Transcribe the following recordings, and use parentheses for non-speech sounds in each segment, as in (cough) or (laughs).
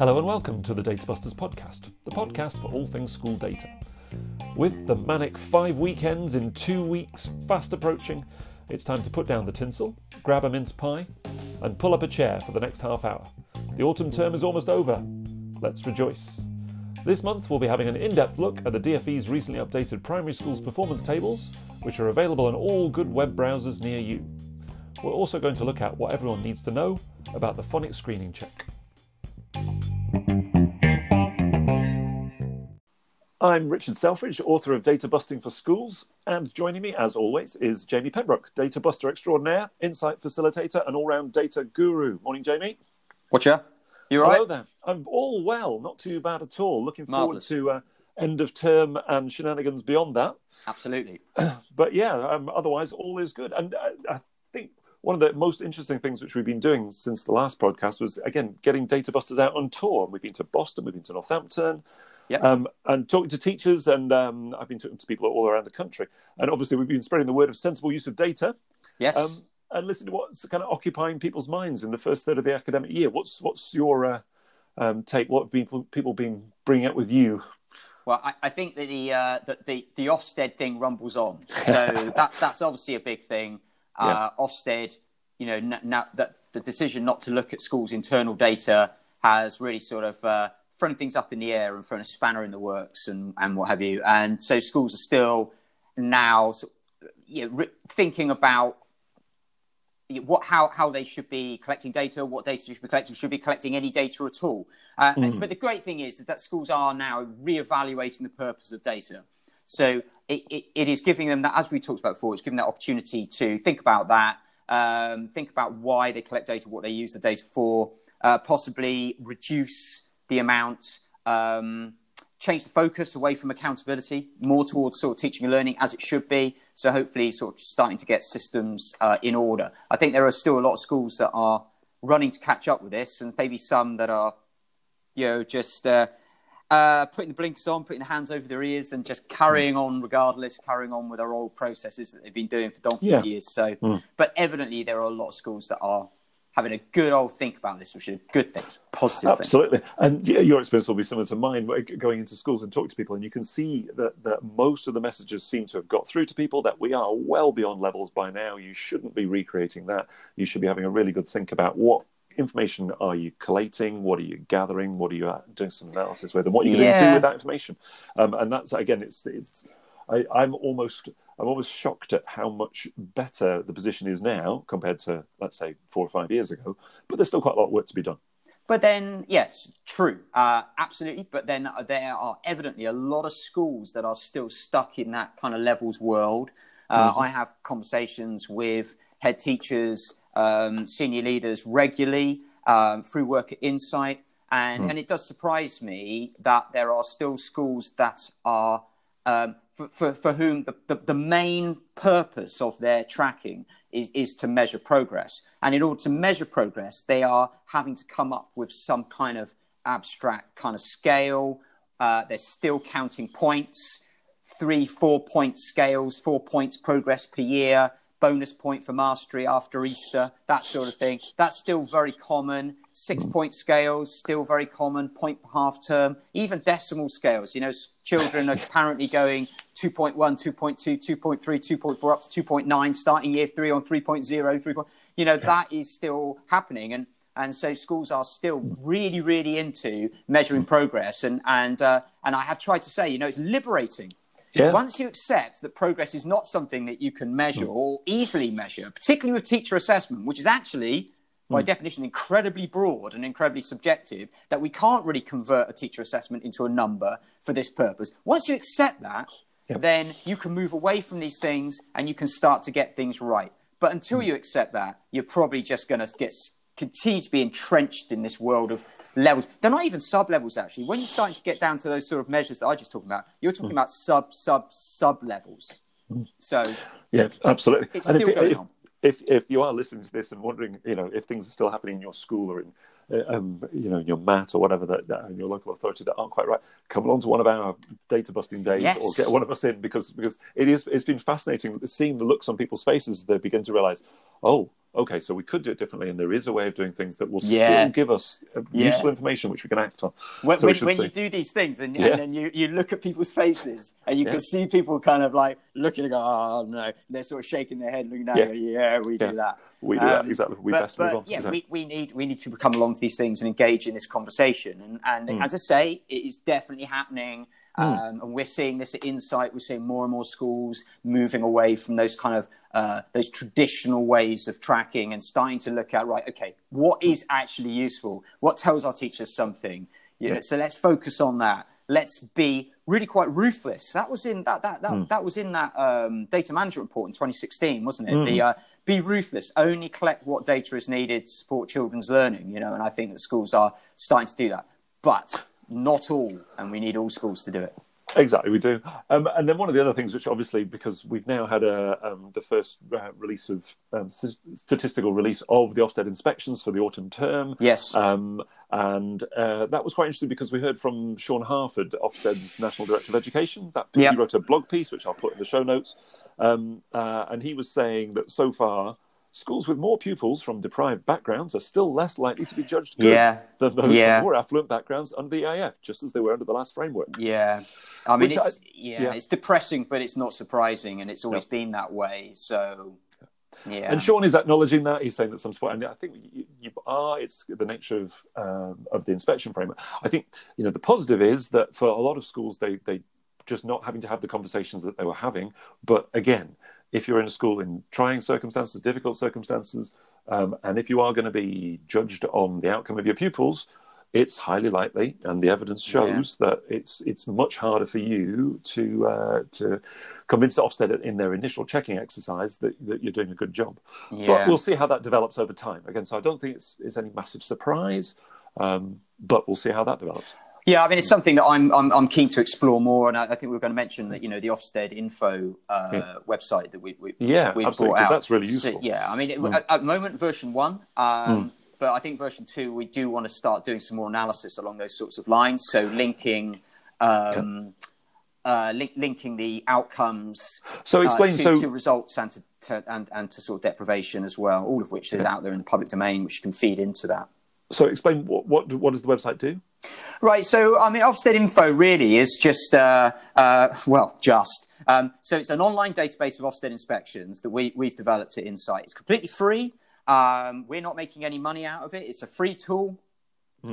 Hello and welcome to the Data Busters podcast, the podcast for all things school data. With the manic five weekends in two weeks fast approaching, it's time to put down the tinsel, grab a mince pie, and pull up a chair for the next half hour. The autumn term is almost over. Let's rejoice. This month we'll be having an in depth look at the DFE's recently updated primary schools performance tables, which are available on all good web browsers near you. We're also going to look at what everyone needs to know about the phonics screening check. I'm Richard Selfridge, author of Data Busting for Schools, and joining me, as always, is Jamie Pembroke, Data Buster extraordinaire, insight facilitator, and all-round data guru. Morning, Jamie. Watcha. You're all Hello there. I'm all well, not too bad at all. Looking Marvellous. forward to uh, end of term and shenanigans beyond that. Absolutely. (clears throat) But yeah, um, otherwise all is good. And uh, I one of the most interesting things which we've been doing since the last podcast was again getting Data Busters out on tour. We've been to Boston, we've been to Northampton, Yep. um, and talking to teachers, and um, I've been talking to people all around the country. And obviously, we've been spreading the word of sensible use of data. Yes. Um, and listen to what's kind of occupying people's minds in the first third of the academic year. What's what's your uh, um, take? What have people people been bringing up with you? well, I, I think that the, uh, that the the Ofsted thing rumbles on. So (laughs) that's that's obviously a big thing. Uh, Ofsted, you know, n- now that the decision not to look at schools' internal data has really sort of uh, thrown things up in the air and thrown a spanner in the works and and what have you. And so schools are still now you know, re- thinking about what how how they should be collecting data, what data they should be collecting, should be collecting any data at all. Uh, and- But the great thing is that schools are now reevaluating the purpose of data. So it, it, it is giving them that, as we talked about before, it's giving that opportunity to think about that, um, think about why they collect data, what they use the data for, uh, possibly reduce the amount, um, change the focus away from accountability, more towards sort of teaching and learning as it should be. So hopefully, sort of starting to get systems uh, in order. I think there are still a lot of schools that are running to catch up with this, and maybe some that are, you know, just uh, uh, putting the blinkers on, putting the hands over their ears, and just carrying on regardless, carrying on with their old processes that they've been doing for donkey's Yeah. years. So, but evidently, there are a lot of schools that are having a good old think about this, which is a good thing, positive thing. Absolutely, and yeah, your experience will be similar to mine. Going into schools and talking to people, and you can see that, that most of the messages seem to have got through to people. That we are well beyond levels by now. You shouldn't be recreating that. You should be having a really good think about what information are you collating, what are you gathering, what are you uh, doing some analysis with, and what are you're going to do with that information. Um, and that's again, it's it's. I, I'm almost I'm almost shocked at how much better the position is now compared to let's say four or five years ago. But there's still quite a lot of work to be done. But then, yes, true, uh, absolutely. But then uh, there are evidently a lot of schools that are still stuck in that kind of levels world. Uh, I have conversations with head teachers, um, senior leaders regularly um, through work Insight, and, and it does surprise me that there are still schools that are um, for, for, for whom the, the, the main purpose of their tracking is, is to measure progress. And in order to measure progress, they are having to come up with some kind of abstract kind of scale. Uh, they're still counting points, three, four point scales, four points progress per year, bonus point for mastery after Easter, that sort of thing. That's still very common. Six point scales, still very common. Point half term, even decimal scales. You know, children are apparently going 2.1, 2.2, 2.3, 2.4, up to 2.9, starting year three on 3.0, 3. You know, that is still happening. And and so schools are still really, really into measuring progress. And and uh, and I have tried to say, you know, it's liberating Yeah. once you accept that progress is not something that you can measure mm. or easily measure, particularly with teacher assessment, which is actually, by mm. definition, incredibly broad and incredibly subjective, that we can't really convert a teacher assessment into a number for this purpose. Once you accept that, Yep. then you can move away from these things and you can start to get things right. But until mm. you accept that, you're probably just going to get continue to be entrenched in this world of levels. They're not even sub levels actually. When you're starting to get down to those sort of measures that I just talked about, you're talking about sub sub sub levels. So Yes, absolutely. It's and still if, going if, on. if if you are listening to this and wondering, you know, if things are still happening in your school or in, uh, um, you know, in your mat or whatever that, that in your local authority that aren't quite right, come along to one of our data busting days Yes. or get one of us in because because it is it's been fascinating seeing the looks on people's faces as they begin to realise, oh, okay, so we could do it differently, and there is a way of doing things that will Yeah. still give us uh, Yeah. useful information which we can act on. when, so when, when you do these things and, Yeah. and then you, you look at people's faces and you Yeah. can see people kind of like looking and go, oh no, they're sort of shaking their head, looking down, Yeah. yeah, yeah we Yeah. do that. We do that, Um, exactly. We but, best move on. Yeah, Exactly. we, we need we need people to come along to these things and engage in this conversation. And, and Hmm. as I say, it is definitely happening. Um, and we're seeing this at Insight. We're seeing more and more schools moving away from those kind of uh, those traditional ways of tracking and starting to look at right. Okay, what is actually useful? What tells our teachers something? You know, Yeah. so let's focus on that. Let's be really quite ruthless. That was in that that that, Hmm. that was in that um, data management report in 2016, wasn't it? Hmm. The uh, be ruthless. Only collect what data is needed to support children's learning. You know, and I think that schools are starting to do that, but not all, and we need all schools to do it. Exactly, we do. Um, and then one of the other things, which obviously, because we've now had a, um, the first uh, release of um, statistical release of the Ofsted inspections for the autumn term. Yes. Um, and uh, that was quite interesting because we heard from Sean Harford, Ofsted's National Director of Education. That Yeah. he wrote a blog piece, which I'll put in the show notes. Um, uh, and he was saying that so far, schools with more pupils from deprived backgrounds are still less likely to be judged good Yeah. than those Yeah. from more affluent backgrounds under the AF, just as they were under the last framework. Yeah, I mean, Which it's I- yeah, yeah. it's depressing, but it's not surprising, and it's always Yeah. been that way. So, yeah, And Sean is acknowledging that. He's saying that some support, and I think you, you are. It's the nature of um, of the inspection framework. I think you know the positive is that for a lot of schools, they they just not having to have the conversations that they were having. But again, if you're in a school in trying circumstances, difficult circumstances, um, and if you are going to be judged on the outcome of your pupils, it's highly likely, and the evidence shows that it's it's much harder for you to uh, to convince Ofsted in their initial checking exercise that, that you're doing a good job. But we'll see how that develops over time. Again, so I don't think it's it's any massive surprise, um, but we'll see how that develops. Yeah, I mean, it's something that I'm I'm, I'm keen to explore more, and I, I think we are going to mention that you know the Ofsted info uh, Yeah. website that we, we Yeah, we've absolutely, brought out. that's really So, useful. yeah, I mean, it, Mm. at, at the moment version one, um, but I think version two we do want to start doing some more analysis along those sorts of lines. So linking. Um, uh, link, linking the outcomes So explain. uh, to, so to results and to, to and, and to sort of deprivation as well, all of which is out there in the public domain, which can feed into that. so explain what, what what does the website do? Right. So, I mean, Ofsted Info really is just, uh, uh, well, just. Um, so it's an online database of Ofsted inspections that we, we've developed at Insight. It's completely free. Um, we're not making any money out of it. It's a free tool.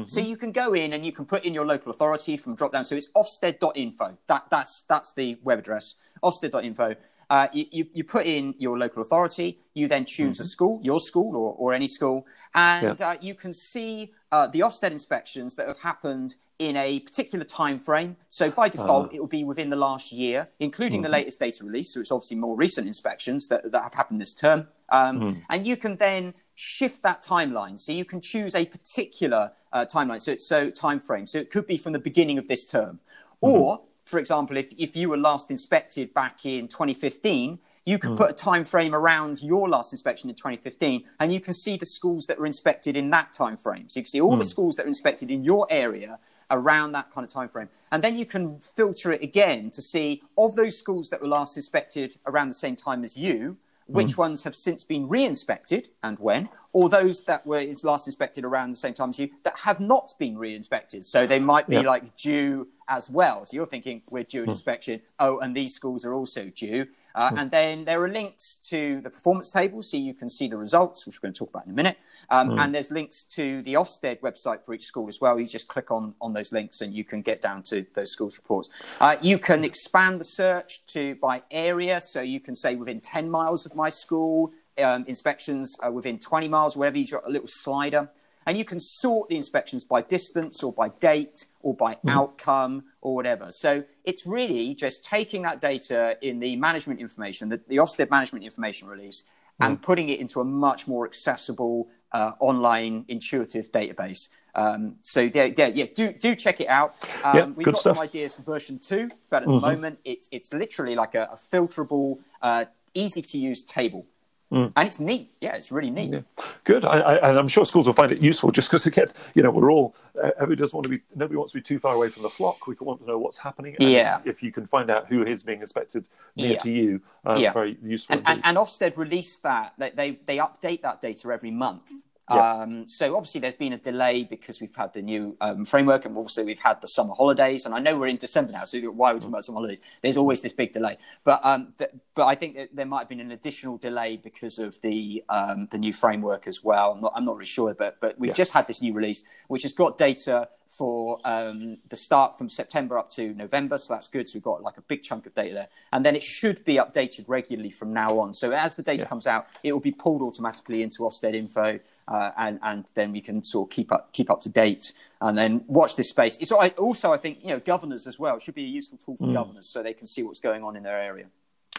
So you can go in and you can put in your local authority from drop down. So it's Ofsted.info. That, that's, that's the web address, Ofsted.info. Uh, you, you, you put in your local authority, you then choose a school, your school or, or any school, and uh, you can see uh, the Ofsted inspections that have happened in a particular time frame. So by default, it will be within the last year, including the latest data release. So it's obviously more recent inspections that, that have happened this term. Um, And you can then shift that timeline. So you can choose a particular uh, timeline, so, it's so time frame. So it could be from the beginning of this term. Or, for example, if, if you were last inspected back in 2015, you could hmm. put a time frame around your last inspection in 2015, and you can see the schools that were inspected in that time frame. So you can see all the hmm. schools that were inspected in your area around that kind of time frame. And then you can filter it again to see of those schools that were last inspected around the same time as you, hmm. which ones have since been re-inspected and when, or those that were last inspected around the same time as you that have not been re-inspected. So they might be Yeah. like due as well. So you're thinking we're due an inspection. Oh, and these schools are also due. Uh, And then there are links to the performance table, so you can see the results, which we're going to talk about in a minute. Um, And there's links to the Ofsted website for each school as well. You just click on on those links, and you can get down to those schools' reports. Uh, you can expand the search to by area, so you can say within 10 miles of my school. Um, inspections uh, within 20 miles, wherever you've got a little slider. And you can sort the inspections by distance or by date or by outcome or whatever. So it's really just taking that data in the management information, the, the Ofsted management information release, and putting it into a much more accessible uh, online intuitive database. Um, so yeah, yeah, yeah, do do check it out. Um, Yeah, we've got stuff. some ideas for version two, but at the moment it's it's literally like a, a filterable, uh, easy to use table. Mm. And it's neat. Yeah, it's really neat. Yeah. Good. I, I, and I'm sure schools will find it useful just because, again, you know, we're all, uh, everybody doesn't want to be, nobody wants to be too far away from the flock. We want to know what's happening. Yeah. If you can find out who is being inspected near yeah. to you, uh, yeah. very useful. And, and, and, Ofsted released that. They, they update that data every month. Yeah. Um, so obviously there's been a delay because we've had the new um, framework and also we've had the summer holidays. And I know we're in December now, so why are we talking about summer holidays? There's always this big delay. But um, th- but I think that there might have been an additional delay because of the um, the new framework as well. I'm not, I'm not really sure, but but we've yeah. just had this new release which has got data for um, the start from September up to November. So that's good. So we've got like a big chunk of data there. And then it should be updated regularly from now on. So as the data yeah. comes out, it will be pulled automatically into Ofsted info. Uh, and and then we can sort of keep up keep up to date and then watch this space. It's also I think you know governors as well. It should be a useful tool for mm. governors so they can see what's going on in their area.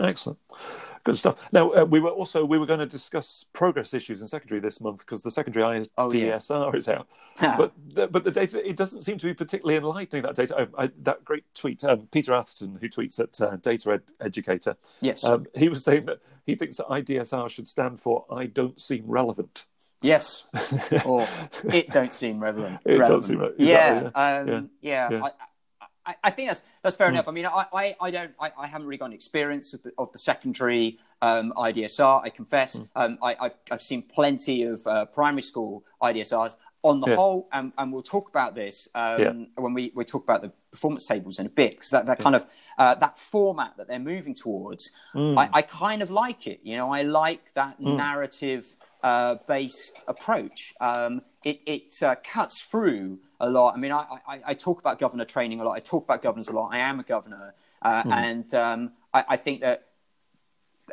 Excellent, good stuff. Now uh, we were also we were going to discuss progress issues in secondary this month because the secondary IDSR oh, yeah. is out, (laughs) but the, but the data it doesn't seem to be particularly enlightening. That data, I, I, that great tweet, um, Peter Atherton, who tweets at uh, Data Ed- Educator, yes, um, he was saying that he thinks that IDSR should stand for I don't seem relevant. Yes, (laughs) or it don't seem relevant. It relevant. seem relevant. Yeah, yeah. Um, yeah. yeah. I, I, I, think that's that's fair mm. enough. I mean, I, I, I don't, I, I, haven't really got an experience of the, of the secondary um, IDSR. I confess, mm. um, I, have I've seen plenty of uh, primary school IDSRs. On the yeah. whole, and, and we'll talk about this um, when we, we talk about the performance tables in a bit, because that, that kind of uh, that format that they're moving towards, mm. I, I, kind of like it. You know, I like that mm. narrative uh, based approach. Um, it it uh, cuts through a lot. I mean, I, I, I, talk about governor training a lot. I talk about governors a lot. I am a governor, uh, mm. and um, I, I, think that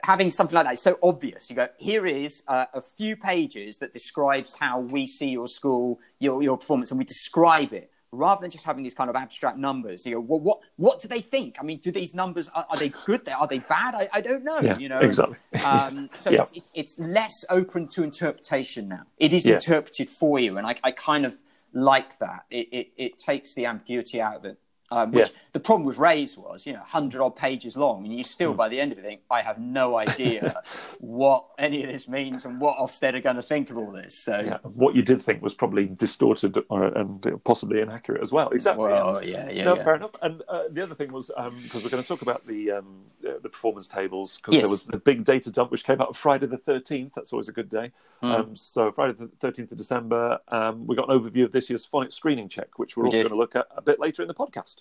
having something like that is so obvious. You go, here is uh, a few pages that describes how we see your school, your your performance, and we describe it rather than just having these kind of abstract numbers. You go, well, what what do they think? I mean, do these numbers are, are they good? Are they bad? I, I don't know. Yeah, you know, exactly. (laughs) Um, so yeah. it's, it's, it's, less open to interpretation now. It is yeah. interpreted for you, and I, I kind of like that. It, it, it takes the ambiguity out of it. Um, which yeah. the problem with Raise was, you know, hundred odd pages long, and you still mm. by the end of it think, I have no idea what any of this means and what Ofsted are going to think of all this. So yeah. what you did think was probably distorted or, and possibly inaccurate as well. Exactly. Well, yeah, yeah, no, yeah. fair enough. And uh, the other thing was because um, we're going to talk about the um, the performance tables because yes. there was the big data dump which came out Friday the thirteenth. That's always a good day. Mm. so Friday the thirteenth of December, um, we got an overview of this year's phonics screening check, which we're we also did. going to look at a bit later in the podcast.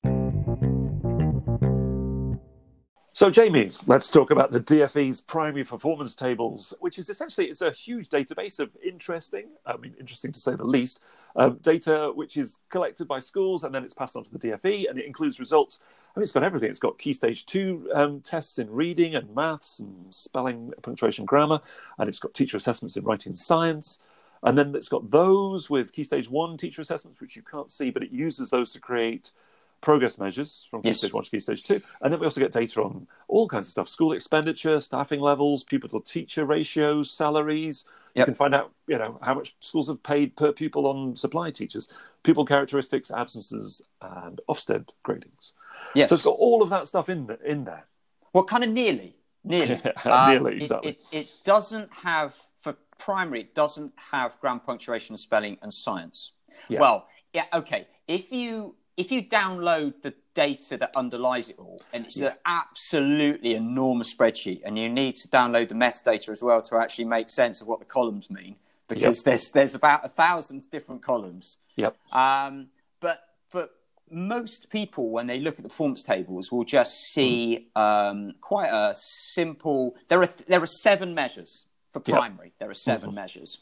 So, Jamie, let's talk about the DFE's primary performance tables, which is essentially it's a huge database of interesting, I mean, interesting to say the least, um, data which is collected by schools and then it's passed on to the DFE, and it includes results. I mean, it's got everything. It's got key stage two um, tests in reading and maths and spelling, punctuation, grammar, and it's got teacher assessments in writing science. And then it's got those with key stage one teacher assessments, which you can't see, but it uses those to create progress measures from key yes. stage one to key stage two. And then we also get data on all kinds of stuff school expenditure, staffing levels, pupil to teacher ratios, salaries. Yep. You can find out, you know, how much schools have paid per pupil on supply teachers, pupil characteristics, absences, and Ofsted gradings. Yes. So it's got all of that stuff in, the, in there. Well, kind of nearly. Nearly. (laughs) um, nearly, exactly. It, it, it doesn't have, for primary, it doesn't have grammar punctuation, spelling, and science. Yeah. Well, yeah, okay. If you if you download the data that underlies it all, and it's yeah. an absolutely enormous spreadsheet, and you need to download the metadata as well to actually make sense of what the columns mean, because yep. there's there's about a thousand different columns. Yep. Um, but but most people, when they look at the performance tables, will just see mm. um, quite a simple. There are there are seven measures for primary. Yep. There are 7 mm-hmm. measures,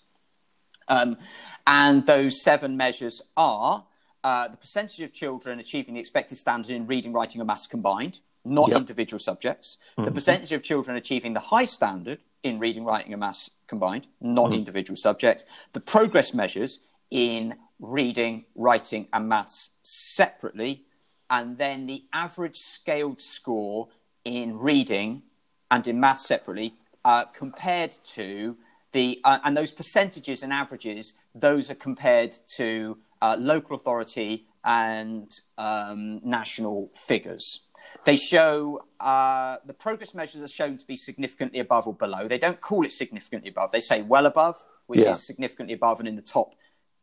um, and those seven measures are uh, the percentage of children achieving the expected standard in reading, writing, and maths combined, not yep. individual subjects. Mm-hmm. The percentage of children achieving the high standard in reading, writing, and maths combined, not mm-hmm. individual subjects. The progress measures in reading, writing, and maths separately, and then the average scaled score in reading and in maths separately, uh, compared to the uh, and those percentages and averages. Those are compared to uh, local authority and um, national figures. They show uh, the progress measures are shown to be significantly above or below. They don't call it significantly above. They say well above, which Yeah. is significantly above and in the top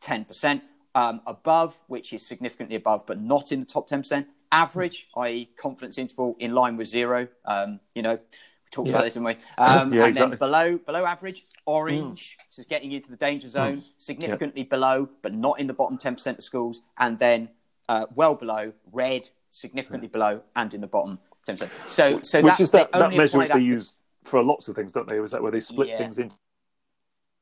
10%. Um, above, which is significantly above but not in the top 10%. Average, i.e., confidence interval in line with zero. Um, you know, talked Yeah. about this, didn't we? (laughs) Um, Yeah, and exactly. then below, below average, orange, this is getting into the danger zone, significantly below but not in the bottom 10% of schools. And then uh, well below, red, significantly below and in the bottom 10%. So, so Which that's, is that, that measure which they to- use for lots of things, don't they? Is that where they split Yeah. things into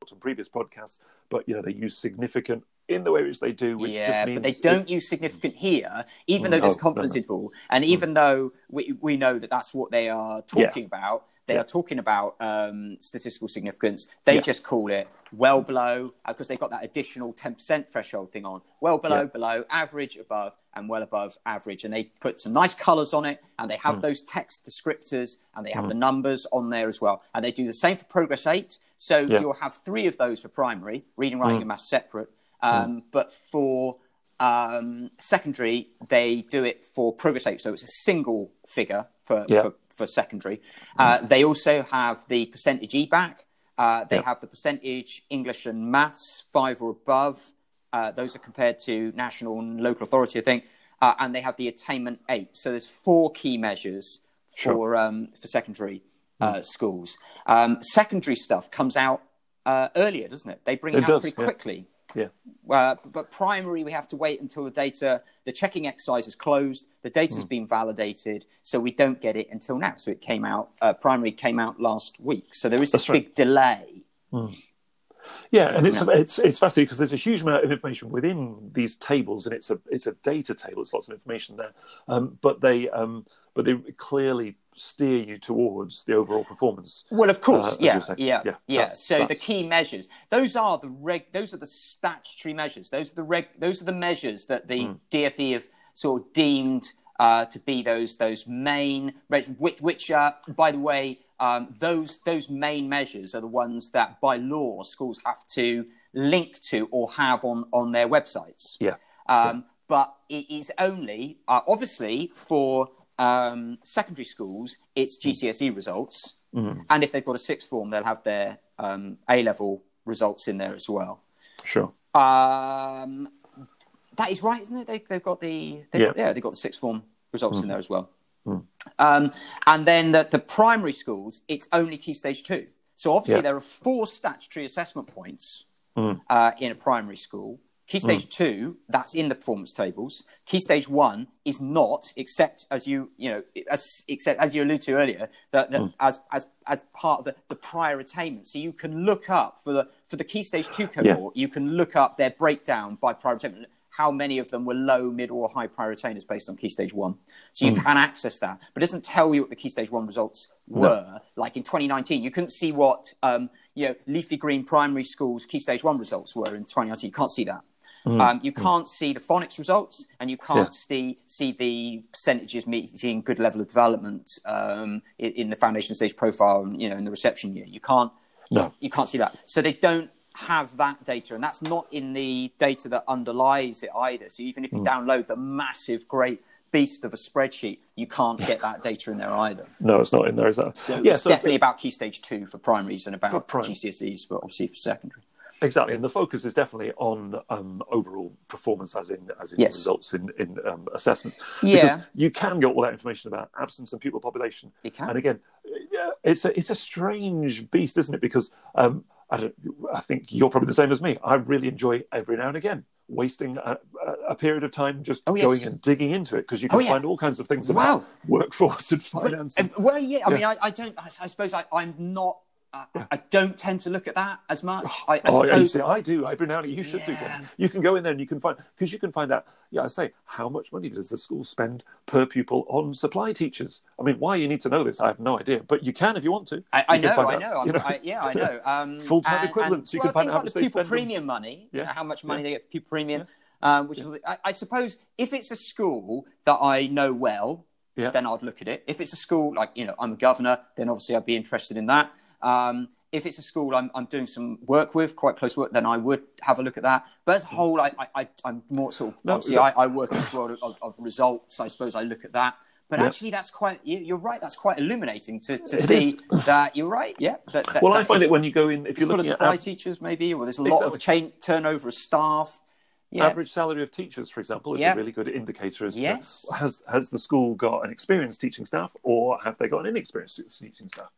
some previous podcasts, but you know they use significant in the way which they do, which yeah, just means but they don't use significant here, even though there's Oh, confidence no, no. interval, and even though we, we know that that's what they are talking about. They Yeah. are talking about um, statistical significance. They Yeah. just call it well below because they've got that additional 10% threshold thing on. Well below, Yeah. below, average, above, and well above average. And they put some nice colors on it, and they have Hmm. those text descriptors, and they have the numbers on there as well. And they do the same for Progress 8. So Yeah. you'll have three of those for primary, reading, writing, Hmm. and maths separate. Um, But for um, secondary, they do it for progress eight, so it's a single figure for Yeah. for, for secondary. Uh, they also have the percentage E back. Uh, they Yeah. have the percentage English and maths five or above. Uh, those are compared to national and local authority, I think. Uh, and they have the attainment eight. So there's four key measures Sure. for um, for secondary uh, schools. Um, secondary stuff comes out uh, earlier, doesn't it? They bring it, It out does, pretty yeah. quickly. Yeah, Uh, but primary, we have to wait until the data, the checking exercise is closed, the data's Hmm. been validated, so we don't get it until now. So it came out, uh, primary came out last week. So there is this right. big delay. yeah, and it's it's it's fascinating because there's a huge amount of information within these tables, and it's a it's a data table. It's lots of information there, um, but they um, but they clearly steer you towards the overall performance. Well, of course, Uh, yeah, yeah, Yeah, yeah. that's- So the key measures, those are the reg, those are the statutory measures. Those are the reg, those are the measures that the Hmm. DFE have sort of deemed uh, to be those those main, which which uh, by the way, um, those those main measures are the ones that by law schools have to link to or have on on their websites. Yeah, Um, But it is only, uh, obviously, for um, secondary schools, it's GCSE E results. And if they've got a sixth form, they'll have their um, A level results in there as well. sure. Um, that is right, isn't it? They, they've got the they've got, Yeah. yeah, they've got the sixth form results in there as well. Um, and then the, the primary schools, it's only key stage two. So obviously Yeah. there are four statutory assessment points uh, in a primary school. Key stage mm. two, that's in the performance tables. Key stage one is not, except as you you know, as except as you alluded to earlier, that, that mm. as as as part of the, the prior attainment. So you can look up for the for the key stage two cohort, you can look up their breakdown by prior attainment. How many of them were low, middle, or high prior attainers based on key stage one? So you mm. can access that, but it doesn't tell you what the key stage one results were. Like in 2019, you couldn't see what um, you know Leafy Green Primary School's key stage one results were in 2019. You can't see that. Um, you can't see the phonics results, and you can't Yeah. see see the percentages meeting good level of development um, in, in the foundation stage profile, and, you know, in the reception year. You can't No. you can't see that. So they don't have that data, and that's not in the data that underlies it either. So even if you download the massive, great beast of a spreadsheet, you can't get that data in there either. (laughs) No, it's not in there, is that? So yeah, it's so definitely about key stage two for primaries and about prim- GCSEs, but obviously for secondary. Exactly, and the focus is definitely on um, overall performance, as in as in Yes. results in in um, assessments. Yeah. because you can get all that information about absence and pupil population. You can. and again, it's a it's a strange beast, isn't it? Because um, I don't, I think you're probably the same as me. I really enjoy every now and again wasting a, a, period of time just Oh, yes. going and digging into it because you can Oh, yeah. find all kinds of things Wow. about workforce and (laughs) finance. Uh, Well, yeah. I Yeah. mean, I, I don't. I, I suppose I, I'm not. Uh, I don't tend to look at that as much. I, I Oh, yeah, you suppose. see, I do. Every now and then, you should do. Yeah. Ken. You can go in there and you can find because you can find out. Yeah, I say, how much money does the school spend per pupil on supply teachers? I mean, why you need to know this, I have no idea. But you can if you want to. I, I You know, I out, know, I'm, you know. I, yeah, I know. (laughs) Um, Full-time and- equivalents, you well, can find out how like much the pupil spend on- premium money. you Yeah. know, how much money Yeah. they get for pupil premium, um, which is, I, I suppose, if it's a school that I know well, Yeah. then I'd look at it. If it's a school like you know, I'm a governor, then obviously I'd be interested in that. Um, if it's a school I'm, I'm doing some work with, quite close work, then I would have a look at that. But as a whole, I, I, I, I'm more sort of No, obviously I, I work in this world of, of, of results. I suppose I look at that. But Yeah. actually, that's quite. you- You're right. That's quite illuminating to, to It see is. (laughs) that you're right. Yeah. That, that, Well, I find if- it when you go in, if you're looking at supply teachers, maybe, or there's a lot of Exactly. chain, turnover of staff. Yeah. average salary of teachers, for example, is Yeah. a really good indicator as Yes. to has has the school got an experienced teaching staff or have they got an inexperienced teaching staff?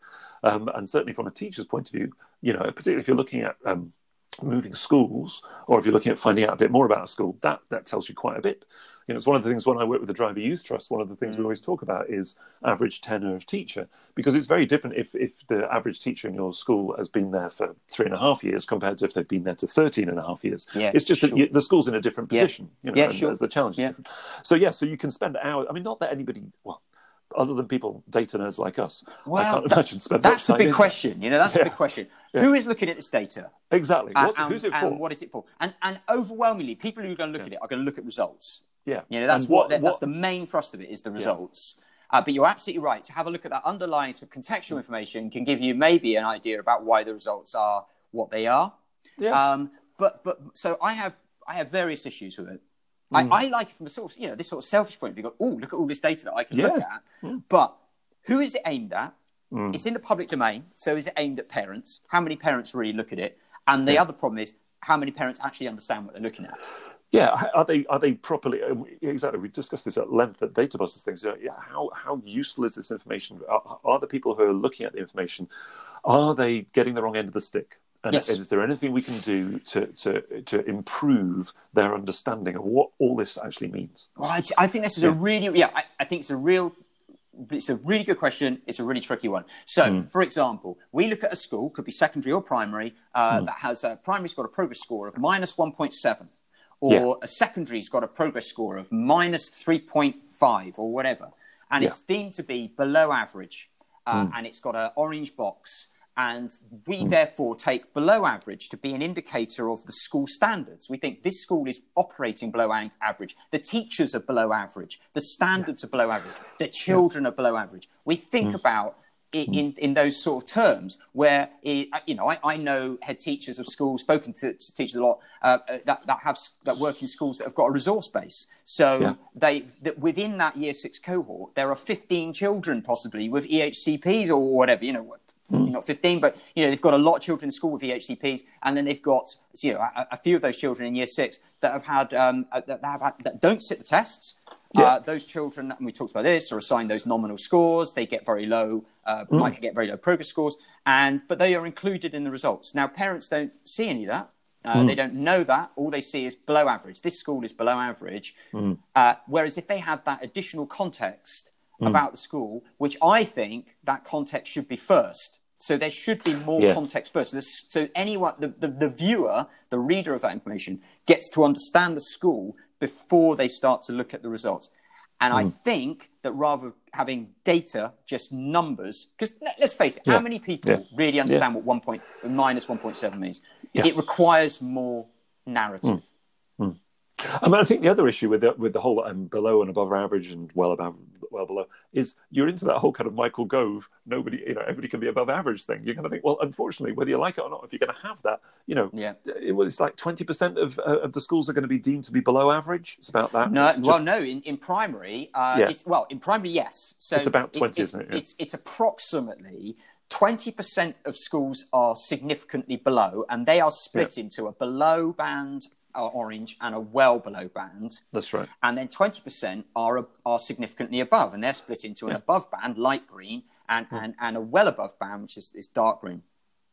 Um, and certainly from a teacher's point of view, you know, particularly if you're looking at um, moving schools or if you're looking at finding out a bit more about a school, that that tells you quite a bit. You know, it's one of the things when I work with the Driver Youth Trust, one of the things we mm. always talk about is average tenure of teacher, because it's very different if, if the average teacher in your school has been there for three and a half years compared to if they've been there to 13 and a half years. Yeah, it's just that you, the school's in a different Yeah. position. You know, Yeah, and sure. the challenge is Yeah. different. So, yeah, so you can spend hours. I mean, not that anybody, well, other than people, data nerds like us, I Well, can't that- That's the big question. You know, that's Yeah. the big question. (laughs) Yeah. Who is looking at this data? Exactly. And- who's it and for? what is it for? And and overwhelmingly, people who are going to look at it are going to look at results. Yeah. You know, that's what, what- that's the main thrust of it is the results. Uh, but you're absolutely right. To have a look at that underlying sort of contextual information can give you maybe an idea about why the results are what they are. Yeah. Um, but but so I have I have various issues with it. Mm. I, I like it from a sort of you know this sort of selfish point of view. Go, oh, look at all this data that I can look Yeah. Mm. at. But who is it aimed at? It's in the public domain, so is it aimed at parents? How many parents really look at it? And the other problem is how many parents actually understand what they're looking at. Yeah, are they are they properly uh, exactly? We discussed this at length at DataBusters things. You know, Yeah, how how useful is this information? Are, are the people who are looking at the information are they getting the wrong end of the stick? And Yes. is there anything we can do to to to improve their understanding of what all this actually means? Well, I, I think this is a really, yeah, I, I think it's a real, it's a really good question. It's a really tricky one. So, for example, we look at a school, could be secondary or primary, uh, that has a primary's got a progress score of minus 1.7, or Yeah. a secondary's got a progress score of minus 3.5 or whatever. And Yeah. it's deemed to be below average, uh, hmm. and it's got an orange box. And we hmm. therefore take below average to be an indicator of the school standards. We think this school is operating below average. The teachers are below average. The standards are below average. The children are below average. We think hmm. about it in, in those sort of terms where, it, you know, I, I know head teachers of schools, spoken to, to teachers a lot, uh, that, that, have, that work in schools that have got a resource base. So Yeah. they that within that year six cohort, there are 15 children possibly with EHCPs or whatever, you know, what- not 15, but you know they've got a lot of children in school with EHCPs, and then they've got you know a, a few of those children in year six that have had um, uh, that have had, that don't sit the tests. Yeah. Uh, those children, and we talked about this, are assigned those nominal scores. They get very low, uh, might get very low progress scores, and but they are included in the results. Now, parents don't see any of that. Uh, They don't know that. All they see is below average. This school is below average. Uh, whereas if they had that additional context about the school, which I think that context should be first. So there should be more Yeah. context first. So, so anyone, the, the, the viewer, the reader of that information, gets to understand the school before they start to look at the results. And I hmm. think that rather having data, just numbers, because let's face it, Yeah. how many people Yeah. really understand what one point minus one point seven means? Yes. It requires more narrative. Hmm. Hmm. I mean, I think the other issue with the, with the whole um, below and above average and well above, well below is you're into that whole kind of Michael Gove, nobody, you know, everybody can be above average thing. You're going to think, well, unfortunately, whether you like it or not, if you're going to have that, you know, Yeah. it, well, it's like 20% of, uh, of the schools are going to be deemed to be below average. It's about that. No, just- well, no. In, in primary, uh, Yeah. it's well in primary, yes. So It's about 20, it's, isn't it? Yeah. It's it's approximately twenty percent of schools are significantly below, and they are split into a below band, uh, orange, and are well below band. That's right. And then twenty percent are are significantly above, and they're split into an above band, light green, and, and, and a well above band, which is, is dark green.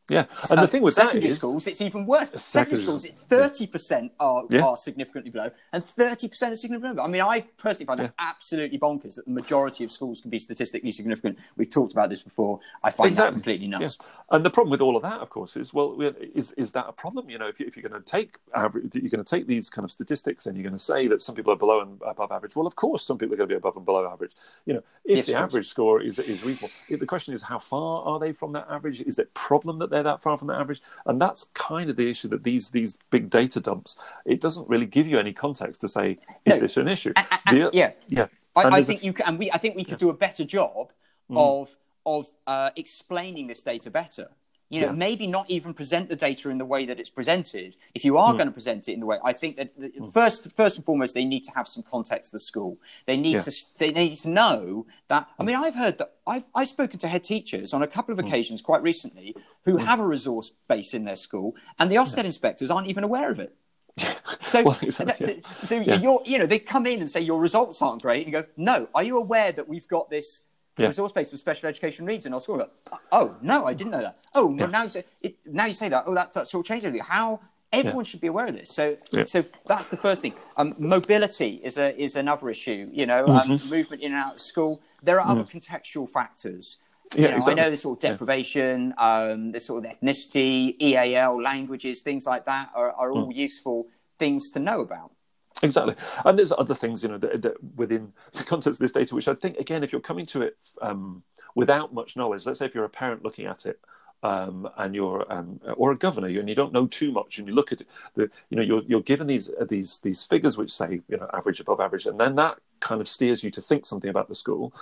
Yeah. And Uh, the thing with that secondary is, schools, it's even worse. Secondary Secondary schools, thirty percent are Yeah. are significantly below, and thirty percent are significantly below. I mean, I personally find that absolutely bonkers that the majority of schools can be statistically significant. We've talked about this before. I find that completely nuts. Yeah. And the problem with all of that, of course, is well, is is that a problem? You know, if, you, if you're going to take average, you're going to take these kind of statistics, and you're going to say that some people are below and above average. Well, of course, some people are going to be above and below average. You know, if Yes, the average score is is reasonable, the question is how far are they from that average? Is it a problem that they're that far from the average? And that's kind of the issue that these these big data dumps. It doesn't really give you any context to say is No. this an issue? And- and- The- yeah. yeah. I, I there's a- think you can, and we, I think we could do a better job Mm. of of uh, explaining this data better. You know, Yeah. maybe not even present the data in the way that it's presented. If you are Hmm. going to present it in the way, I think that the, first, first and foremost, they need to have some context of the school. They need Yeah. to, they need to know that. I mean, I've heard that I've I've spoken to head teachers on a couple Hmm. of occasions quite recently who have a resource base in their school, and the Ofsted inspectors aren't even aware of it. (laughs) So, Well, exactly, that- yeah. so Yeah. you're, you know, they come in and say your results aren't great, and you go, no. Are you aware that we've got this Yeah. resource base for special education needs in our school? Oh no, I didn't know that. Oh, no, Yeah. now you say it, now you say that. Oh, that's, that's all changed. everything. How everyone should be aware of this. So, Yeah. so that's the first thing. Um, mobility is a is another issue. You know, Mm-hmm. um, movement in and out of school. There are other contextual factors. Mm. Yeah, know, exactly. I know this sort of Yeah. deprivation, um, this sort of ethnicity, EAL, languages, things like that are, are Mm. all useful things to know about. Exactly, and there's other things you know that, that within the context of this data, which I think again, if you're coming to it um, without much knowledge, let's say if you're a parent looking at it. Um, and you're um, or a governor, and you don't know too much, and you look at it, the, you know, you're you're given these uh, these these figures which say you know average, above average, and then that kind of steers you to think something about the school.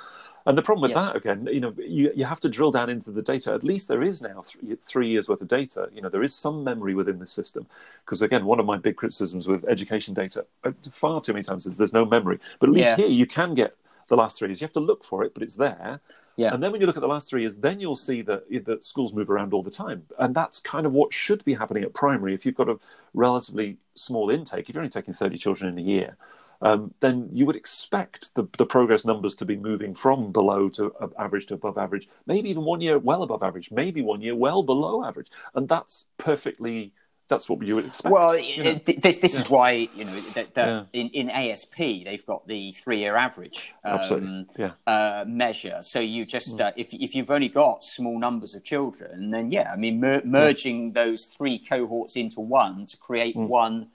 And the problem with Yes. that again, you know, you you have to drill down into the data. At least there is now three, three years worth of data. You know, there is some memory within the system. Because again, one of my big criticisms with education data uh, far too many times is there's no memory. But at least Yeah. here you can get the last three years. You have to look for it, but it's there. Yeah. And then when you look at the last three years, then you'll see that that schools move around all the time, and that's kind of what should be happening at primary. If you've got a relatively small intake, if you're only taking thirty children in a year, um, then you would expect the, the progress numbers to be moving from below to average to above average, maybe even one year well above average, maybe one year well below average, and that's perfectly that's what you would expect. Well, you know? this this is why you know that, that Yeah. in, in ASP they've got the three year average um. Yeah. uh, measure. So you just uh, if if you've only got small numbers of children, then yeah, I mean mer- merging those three cohorts into one to create one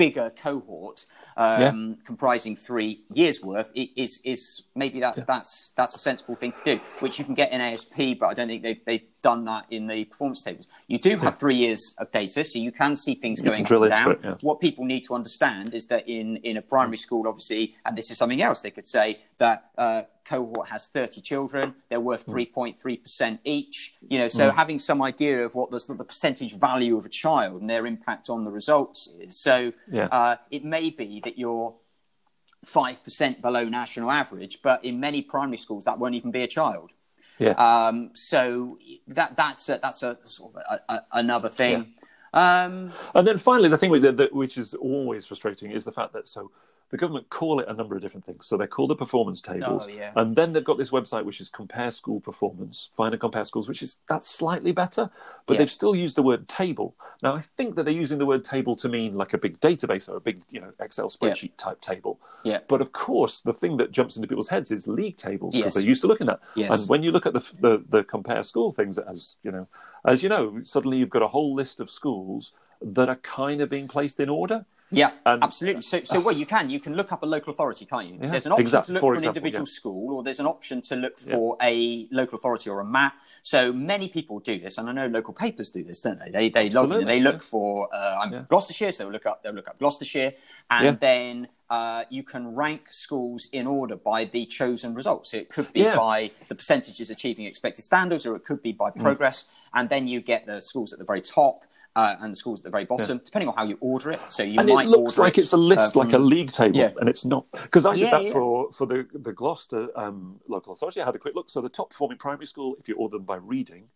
bigger cohort um, comprising three years worth is is maybe that that's that's a sensible thing to do, which you can get in ASP, but I don't think they've they've done that in the performance tables. You do have three years of data, so you can see things going drill up into down. it, yeah. What people need to understand is that in in a primary school, obviously, and this is something else, they could say that uh, cohort has 30 children, they're worth Hmm. 3.3% each. You know, so having some idea of what the, the percentage value of a child and their impact on the results is. So Yeah. uh, it may be that you're five percent below national average, but in many primary schools that won't even be a child. Yeah. Um, so that that's a, that's a sort of a, a, another thing. Um, And then finally, the thing with, that, which is always frustrating is the fact that so the government call it a number of different things. So they call the performance tables, Oh, yeah. and then they've got this website which is compare school performance, find and compare schools, which is that's slightly better, but Yeah. they've still used the word table. Now I think that they're using the word table to mean like a big database or a big you know Excel spreadsheet type table. Yeah. But of course, the thing that jumps into people's heads is league tables because Yes. they're used to looking at. Yes. And when you look at the, the the compare school things, as you know, as you know, suddenly you've got a whole list of schools that are kind of being placed in order. Yeah, absolutely. So, so well, you can you can look up a local authority, can't you? Yeah, there's an option to look for for, an example, individual yeah. school, or there's an option to look for a local authority or a map. So many people do this, and I know local papers do this, don't they? They they log, Absolutely, they look yeah. for uh, I'm Yeah. from Gloucestershire, so they'll look up they'll look up Gloucestershire, and Yeah. then uh, you can rank schools in order by the chosen results. So it could be Yeah. by the percentages achieving expected standards, or it could be Mm. by progress, and then you get the schools at the very top. Uh, and the schools at the very bottom, depending on how you order it. So you and might it looks like it, it's a list, uh, like a league table, Yeah. and it's not. Because I did Yeah, that yeah. for for the the Gloucester um, local authority. I had a quick look. So the top performing primary school, if you order them by reading,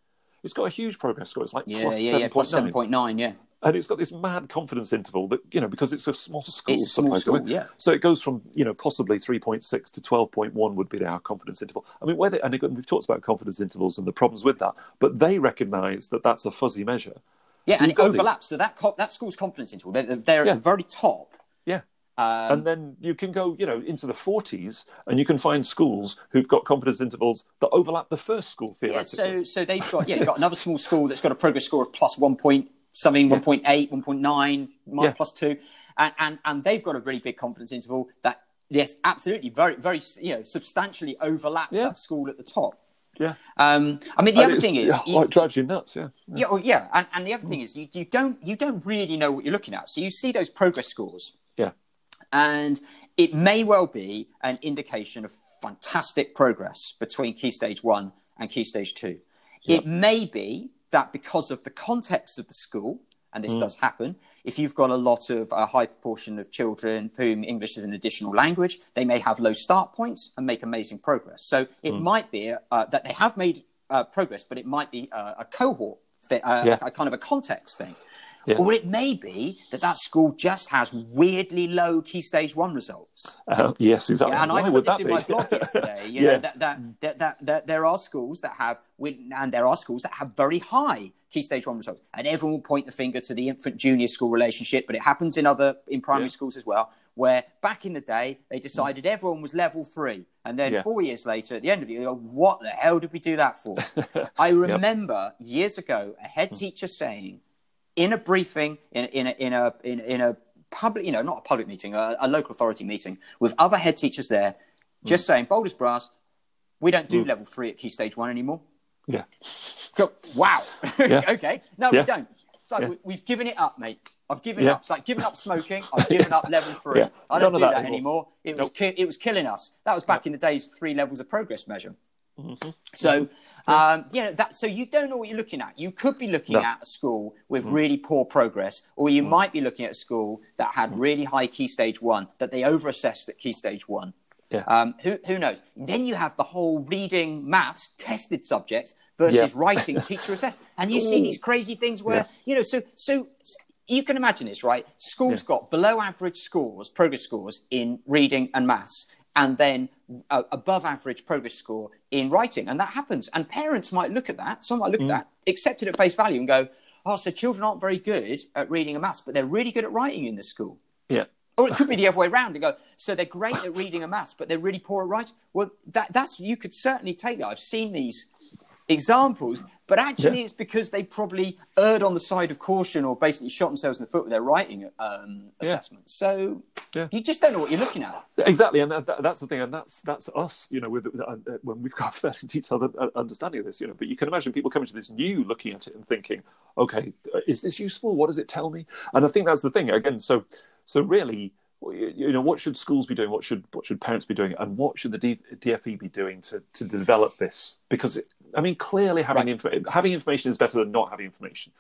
it's got a huge progress score. It's like Yeah, plus yeah, yeah, plus 7.9. point. Yeah, and it's got this mad confidence interval that you know because it's a small school. It's a small school, yeah. So it goes from you know possibly three point six to twelve point one would be our confidence interval. I mean, whether and we've talked about confidence intervals and the problems with that, but they recognise that that's a fuzzy measure. Yeah, So and it got these- overlaps. So that co- that school's confidence interval, they're, they're Yeah. at the very top. Yeah. Um, and then you can go, you know, into the 40s, and you can find schools who've got confidence intervals that overlap the first school yeah, theoretically. so so they've got yeah, you've got another small school that's got a progress score of plus one point something, 1.8, 1.9, Yeah. plus two, and, and and they've got a really big confidence interval that yes, absolutely, very very you know substantially overlaps Yeah. that school at the top. Yeah. Um, I mean, the And other thing is, yeah, you- oh, it drives you nuts. Yeah. Yeah, well, yeah, and, and the other thing is you, you don't you don't really know what you're looking at. So you see those progress scores, Yeah. and it may well be an indication of fantastic progress between key stage one and key stage two. It may be that because of the context of the school, and this does happen, if you've got a lot of a high proportion of children for whom English is an additional language, they may have low start points and make amazing progress. So it might be uh, that they have made uh, progress, but it might be uh, a cohort, thi- uh, Yeah. a kind of a context thing. Yeah. Or it may be that that school just has weirdly low key stage one results. Uh, yes, exactly. Yeah, and Why I would put this that in be? my blog (laughs) yesterday. You Yeah. know, that, that, that, that, that there are schools that have, and there are schools that have very high key stage one results. And everyone will point the finger to the infant junior school relationship, but it happens in other, in primary Yeah. schools as well, where back in the day, they decided everyone was level three. And then four years later, at the end of it, you go, what the hell did we do that for? (laughs) I remember years ago a head teacher saying, in a briefing in, in, a, in a in, in a public you know not a public meeting a, a local authority meeting with other head teachers there just saying bold as brass we don't do level three at key stage one anymore yeah. (laughs) Go, wow (laughs) Yeah. okay no Yeah. we don't it's like Yeah. we, we've given it up mate I've given up. It's like giving up smoking. (laughs) I've given up level three. I don't None do that, anymore. anymore. It was ki- it was killing us. That was back in the days three levels of progress measure. Mm-hmm. So, um, you know, that, so you don't know what you're looking at. You could be looking No. Mm. at a school with really poor progress, or you might be looking at a school that had really high key stage one, that they overassessed at key stage one. Yeah. Um, who, who knows? Then you have the whole reading, maths, tested subjects versus Yeah. writing, (laughs) teacher assessed. And you see these crazy things where, Yeah. you know, so, so you can imagine this, right? Schools Yeah. got below average scores, progress scores in reading and maths, and then uh, above average progress score in writing. And that happens. And parents might look at that, some might look Mm. at that, accept it at face value and go, oh, so children aren't very good at reading and maths, but they're really good at writing in the school. Yeah. Or it could be the other way around and go, so they're great at reading and maths, but they're really poor at writing. Well, that, that's you could certainly take that. I've seen these examples, but actually Yeah. it's because they probably erred on the side of caution or basically shot themselves in the foot with their writing um, Yeah. assessment. So Yeah. you just don't know what you're looking at. Exactly, and that, that, that's the thing, and that's that's us, you know, with, with uh, when we've got a fairly (laughs) detailed uh, understanding of this, you know. But you can imagine people coming to this new, looking at it and thinking, okay, uh, is this useful? What does it tell me? And I think that's the thing again. So, so really, you know, what should schools be doing? What should what should parents be doing? And what should the D, DFE be doing to to develop this? Because it, I mean, clearly having inf- having information is better than not having information.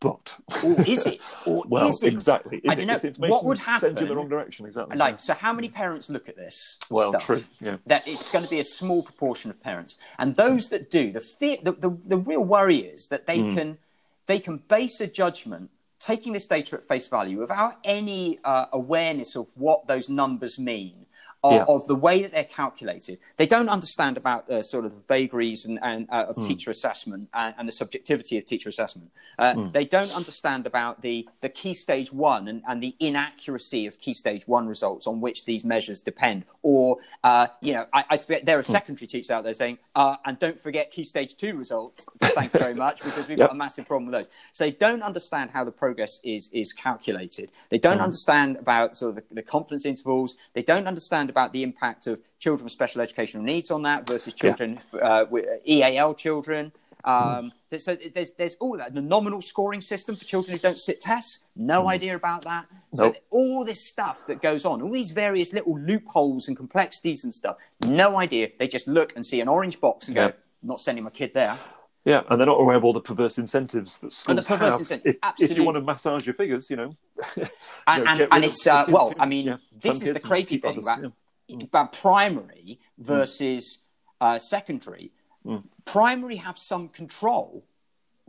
But Or is it? Or (laughs) well, is it? exactly. Is I don't know. if information What would sends you in the wrong direction? Exactly. Like, so how many parents look at this Well, stuff? true, yeah. That it's going to be a small proportion of parents, and those that do, the fear, the, the, the real worry is that they Hmm. can they can base a judgment taking this data at face value without any uh, awareness of what those numbers mean. Of, Yeah. of the way that they're calculated, they don't understand about the sort of vagaries and, and uh, of teacher assessment and, and the subjectivity of teacher assessment. Uh, Hmm. They don't understand about the the key stage one and, and the inaccuracy of key stage one results on which these measures depend. Or, uh, you know, I, I expect there are Hmm. secondary teachers out there saying, uh, and don't forget key stage two results. Thank you very much, because we've (laughs) Yep. got a massive problem with those. So they don't understand how the progress is is calculated. They don't Hmm. understand about sort of the, the confidence intervals. They don't understand about the impact of children with special educational needs on that versus children uh, with EAL children. Um, th- so there's there's all that the nominal scoring system for children who don't sit tests. No idea about that. So Nope. th- all this stuff that goes on, all these various little loopholes and complexities and stuff. No idea. They just look and see an orange box and go, "Not sending my kid there." Yeah, and they're not aware of all the perverse incentives that schools And the perverse have. incentive, if, if absolutely. you want to massage your figures, you know, (laughs) you and, know, and, and it's uh, kids well i mean yeah, this is the crazy thing others, about, yeah. Mm. about primary versus uh, secondary Mm. primary have some control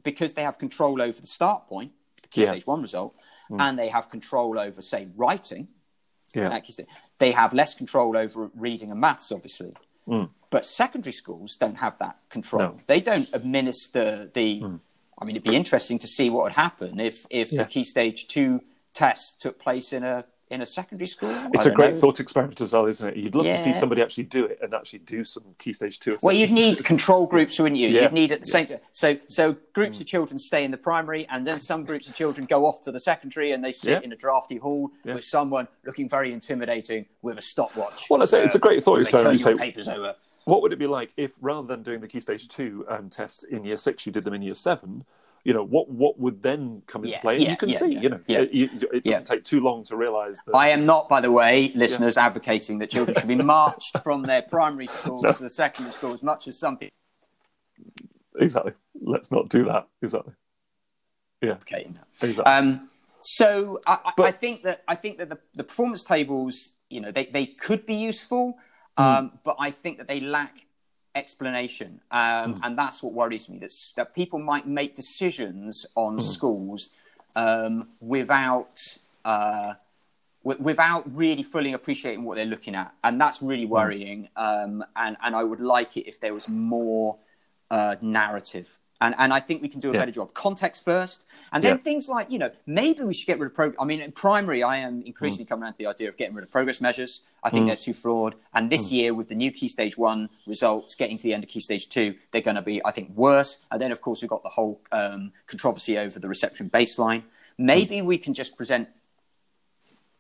because they have control over the start point the key Yeah. Mm. stage one result and they have control over say writing yeah, they have less control over reading and maths obviously Mm. but secondary schools don't have that control No. Mm. they don't administer the i mean it'd be interesting to see what would happen if if Yeah. the key stage two test took place in a in a secondary school it's a great know. thought experiment as well, isn't it? You'd love to see somebody actually do it and actually do some key stage two. well you'd need control groups wouldn't you Yeah. you'd need at the same time so so groups of children stay in the primary and then some groups of children go off to the secondary and they sit Yeah. in a drafty hall Yeah. with someone looking very intimidating with a stopwatch Well, I say it's a great thought experiment. turn You say, papers over what would it be like if rather than doing the key stage two um, tests in year six, you did them in year seven? You know, what what would then come into Yeah, play? And yeah, you can yeah, see, you know, it, it doesn't take too long to realise that. I am not, by the way, listeners, advocating that children should be (laughs) marched from their primary schools to the secondary school as much as some people. exactly. Let's not do that. Exactly. Yeah. Okay. Exactly. Um, so I, But- I think that I think that the, the performance tables, you know, they, they could be useful, Hmm. um, but I think that they lack explanation, um, Hmm. and that's what worries me. That that people might make decisions on Hmm. schools um, without. Uh, wi- without really fully appreciating what they're looking at, and that's really Hmm. worrying. Um, and and I would like it if there was more uh, narrative. And, and I think we can do a Yeah. better job. Context first, and then Yeah. things like you know maybe we should get rid of progress. I mean, in primary, I am Mm. increasingly coming around to the idea of getting rid of progress measures. I think they're too flawed. And this Mm. year, with the new Key Stage One results, getting to the end of Key Stage Two, they're going to be, I think, worse. And then, of course, we've got the whole um, controversy over the reception baseline. Maybe Mm. we can just present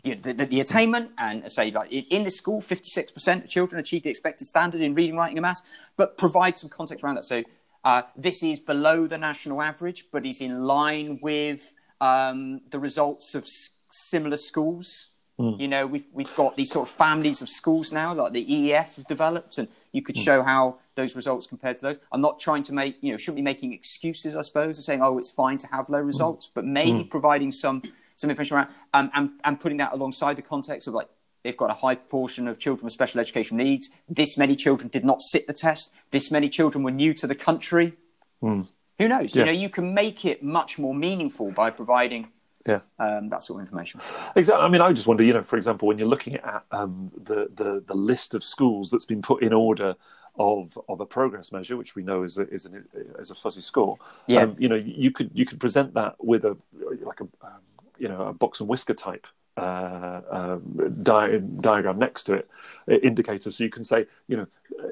you know, the, the, the attainment and say like in in the school 56% of children achieve the expected standard in reading writing and maths but provide some context around that so uh, this is below the national average but is in line with um, the results of s- similar schools. You know we've, we've got these sort of families of schools now like the EEF has developed and you could show how those results compare to those. I'm not trying to make you know shouldn't be making excuses i suppose and saying oh it's fine to have low results but maybe providing some some information around um, and, and putting that alongside the context of like they've got a high proportion of children with special education needs this many children did not sit the test this many children were new to the country who knows Yeah. you know you can make it much more meaningful by providing yeah. um, that sort of information Exactly. I mean, I just wonder, you know, for example, when you're looking at um, the, the the list of schools that's been put in order of of a progress measure, which we know is a, is, an, is a fuzzy score. Yeah. Um, you know, you could you could present that with a like a um, you know a box and whisker type uh, um, di- diagram next to it, uh, indicator. So you can say, you know,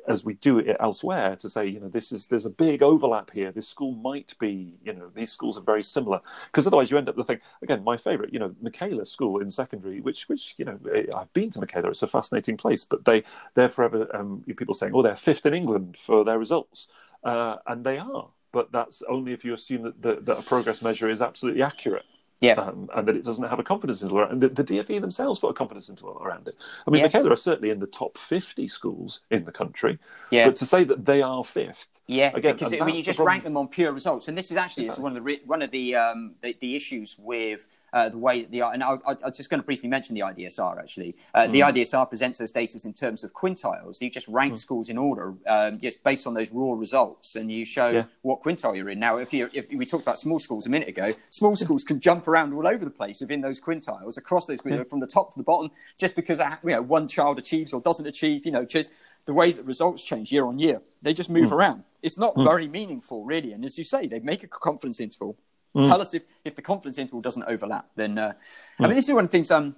as we do it elsewhere, to say, you know, this is there's a big overlap here. This school might be, you know, these schools are very similar. Because otherwise, you end up the thing again. My favourite, you know, Michaela School in secondary, which which you know, eh, I've been to Michaela. It's a fascinating place, but they they're forever um, people saying, oh, they're fifth in England for their results, uh, and they are. But that's only if you assume that, that, that a progress measure is absolutely accurate yeah um, and that it doesn't have a confidence interval. And the, the DFE themselves put a confidence interval around it. I mean, Yeah. Michaela are certainly in the top 50 schools in the country, Yeah. but to say that they are fifth, Yeah, Again, because it, when you just problem. rank them on pure results, and this is actually this is one of the one of the um, the, the issues with uh, the way the and I, I'm just going to briefly mention the IDSR actually. Uh, The Mm. IDSR presents those data in terms of quintiles. You just rank schools in order um, just based on those raw results, and you show Yeah. what quintile you're in. Now, if you if we talked about small schools a minute ago, small schools can jump around all over the place within those quintiles, across those quintiles, from the top to the bottom, just because uh, you know one child achieves or doesn't achieve. You know, just the way that results change year on year, they just move around. It's not very meaningful, really. And as you say, they make a confidence interval. Tell us if, if the confidence interval doesn't overlap. Then, uh, I mean, this is one of the things. Um,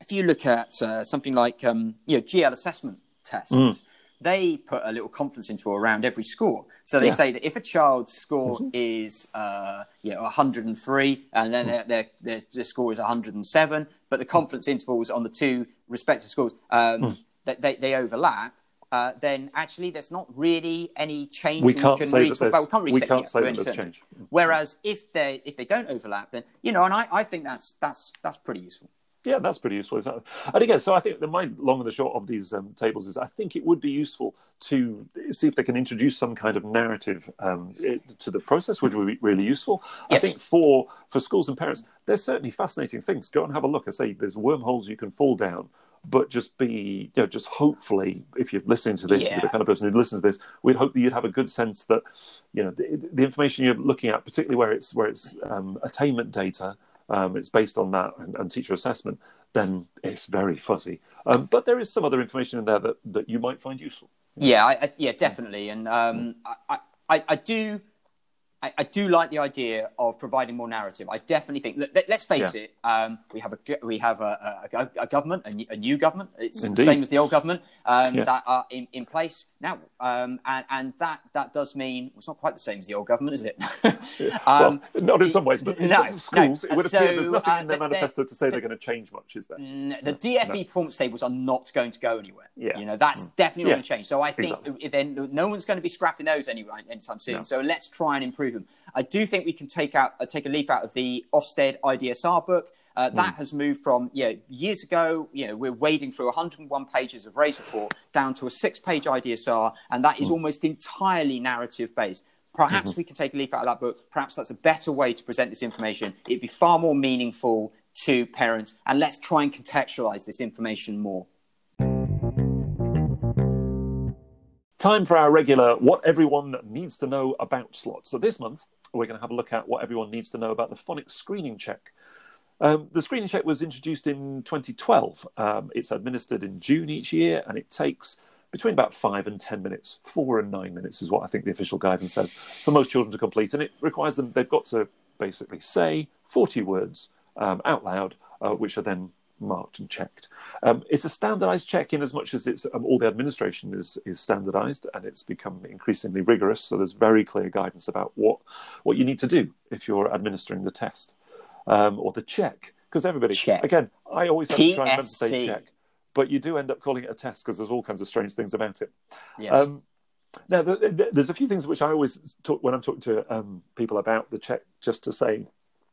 if you look at uh, something like um, you know GL assessment tests, they put a little confidence interval around every score. So they Yeah. say that if a child's score is uh, you know 103 and then their, their, their, their score is 107, but the confidence intervals on the two respective scores um, that they, they overlap. Uh, then actually, there's not really any change We can't can say really that talk about. We can't, really we can't say that there's change. Whereas if they if they don't overlap, then you know, and I, I think that's that's that's pretty useful. Yeah, that's pretty useful. Exactly. And again, so I think the my long and the short of these um, tables is I think it would be useful to see if they can introduce some kind of narrative um, it- to the process, which would be really useful. I think for for schools and parents, there's certainly fascinating things. Go and have a look. I say there's wormholes you can fall down. But just be, you know, just hopefully, if you're listening to this, Yeah. you're the kind of person who listens to this, we'd hope that you'd have a good sense that, you know, the, the information you're looking at, particularly where it's where it's um, attainment data, um, it's based on that and, and teacher assessment, then it's very fuzzy. Um, but there is some other information in there that, that you might find useful. Yeah, I, I, yeah, definitely, and um, I, I, I do, I, I do like the idea of providing more narrative. I definitely think. Let, us face Yeah. it. Um, we have a we have a, a, a, government, a, new- a new government. It's Indeed. the same as the old government um, Yeah. that are in, in place now, um, and and that that does mean it's not quite the same as the old government, is it? (laughs) Um, well, not in some ways, but in no, schools, no. it would appear there's nothing uh, in their the- the- manifesto to say they're going to change much, is there? The DFE performance tables are not going to go anywhere. Yeah. You know, that's definitely Yeah. going to change. So I think Exactly. then no one's going to be scrapping those anyway anytime soon. No. So let's try and improve them. I do think we can take out uh, take a leaf out of the Ofsted IDSR book. Uh, Hmm. that has moved from yeah years ago. You know, we're wading through 101 pages of RAISE report down to a six-page IDSR, and that is Hmm. is almost entirely narrative based. Perhaps mm-hmm. we can take a leaf out of that book. Perhaps that's a better way to present this information. It'd be far more meaningful to parents. And let's try and contextualize this information more. Time for our regular What Everyone Needs to Know About slot. So this month, we're going to have a look at what everyone needs to know about the phonics screening check. Um, the screening check was introduced in 2012. Um, it's administered in June each year, and it takes between about five and ten minutes. Four and nine minutes is what I think the official guidance says for most children to complete, and it requires them. They've got to basically say 40 words um, out loud, uh, which are then marked and checked. Um, it's a standardized check in as much as it's um, all the administration is is standardized and it's become increasingly rigorous. So there's very clear guidance about what what you need to do if you're administering the test um, or the check. Because everybody, check. again, I always have to try and remember to say check but you do end up calling it a test because there's all kinds of strange things about it. Yes. Um, now, the, the, there's a few things which I always talk when I'm talking to um, people about the check, just to say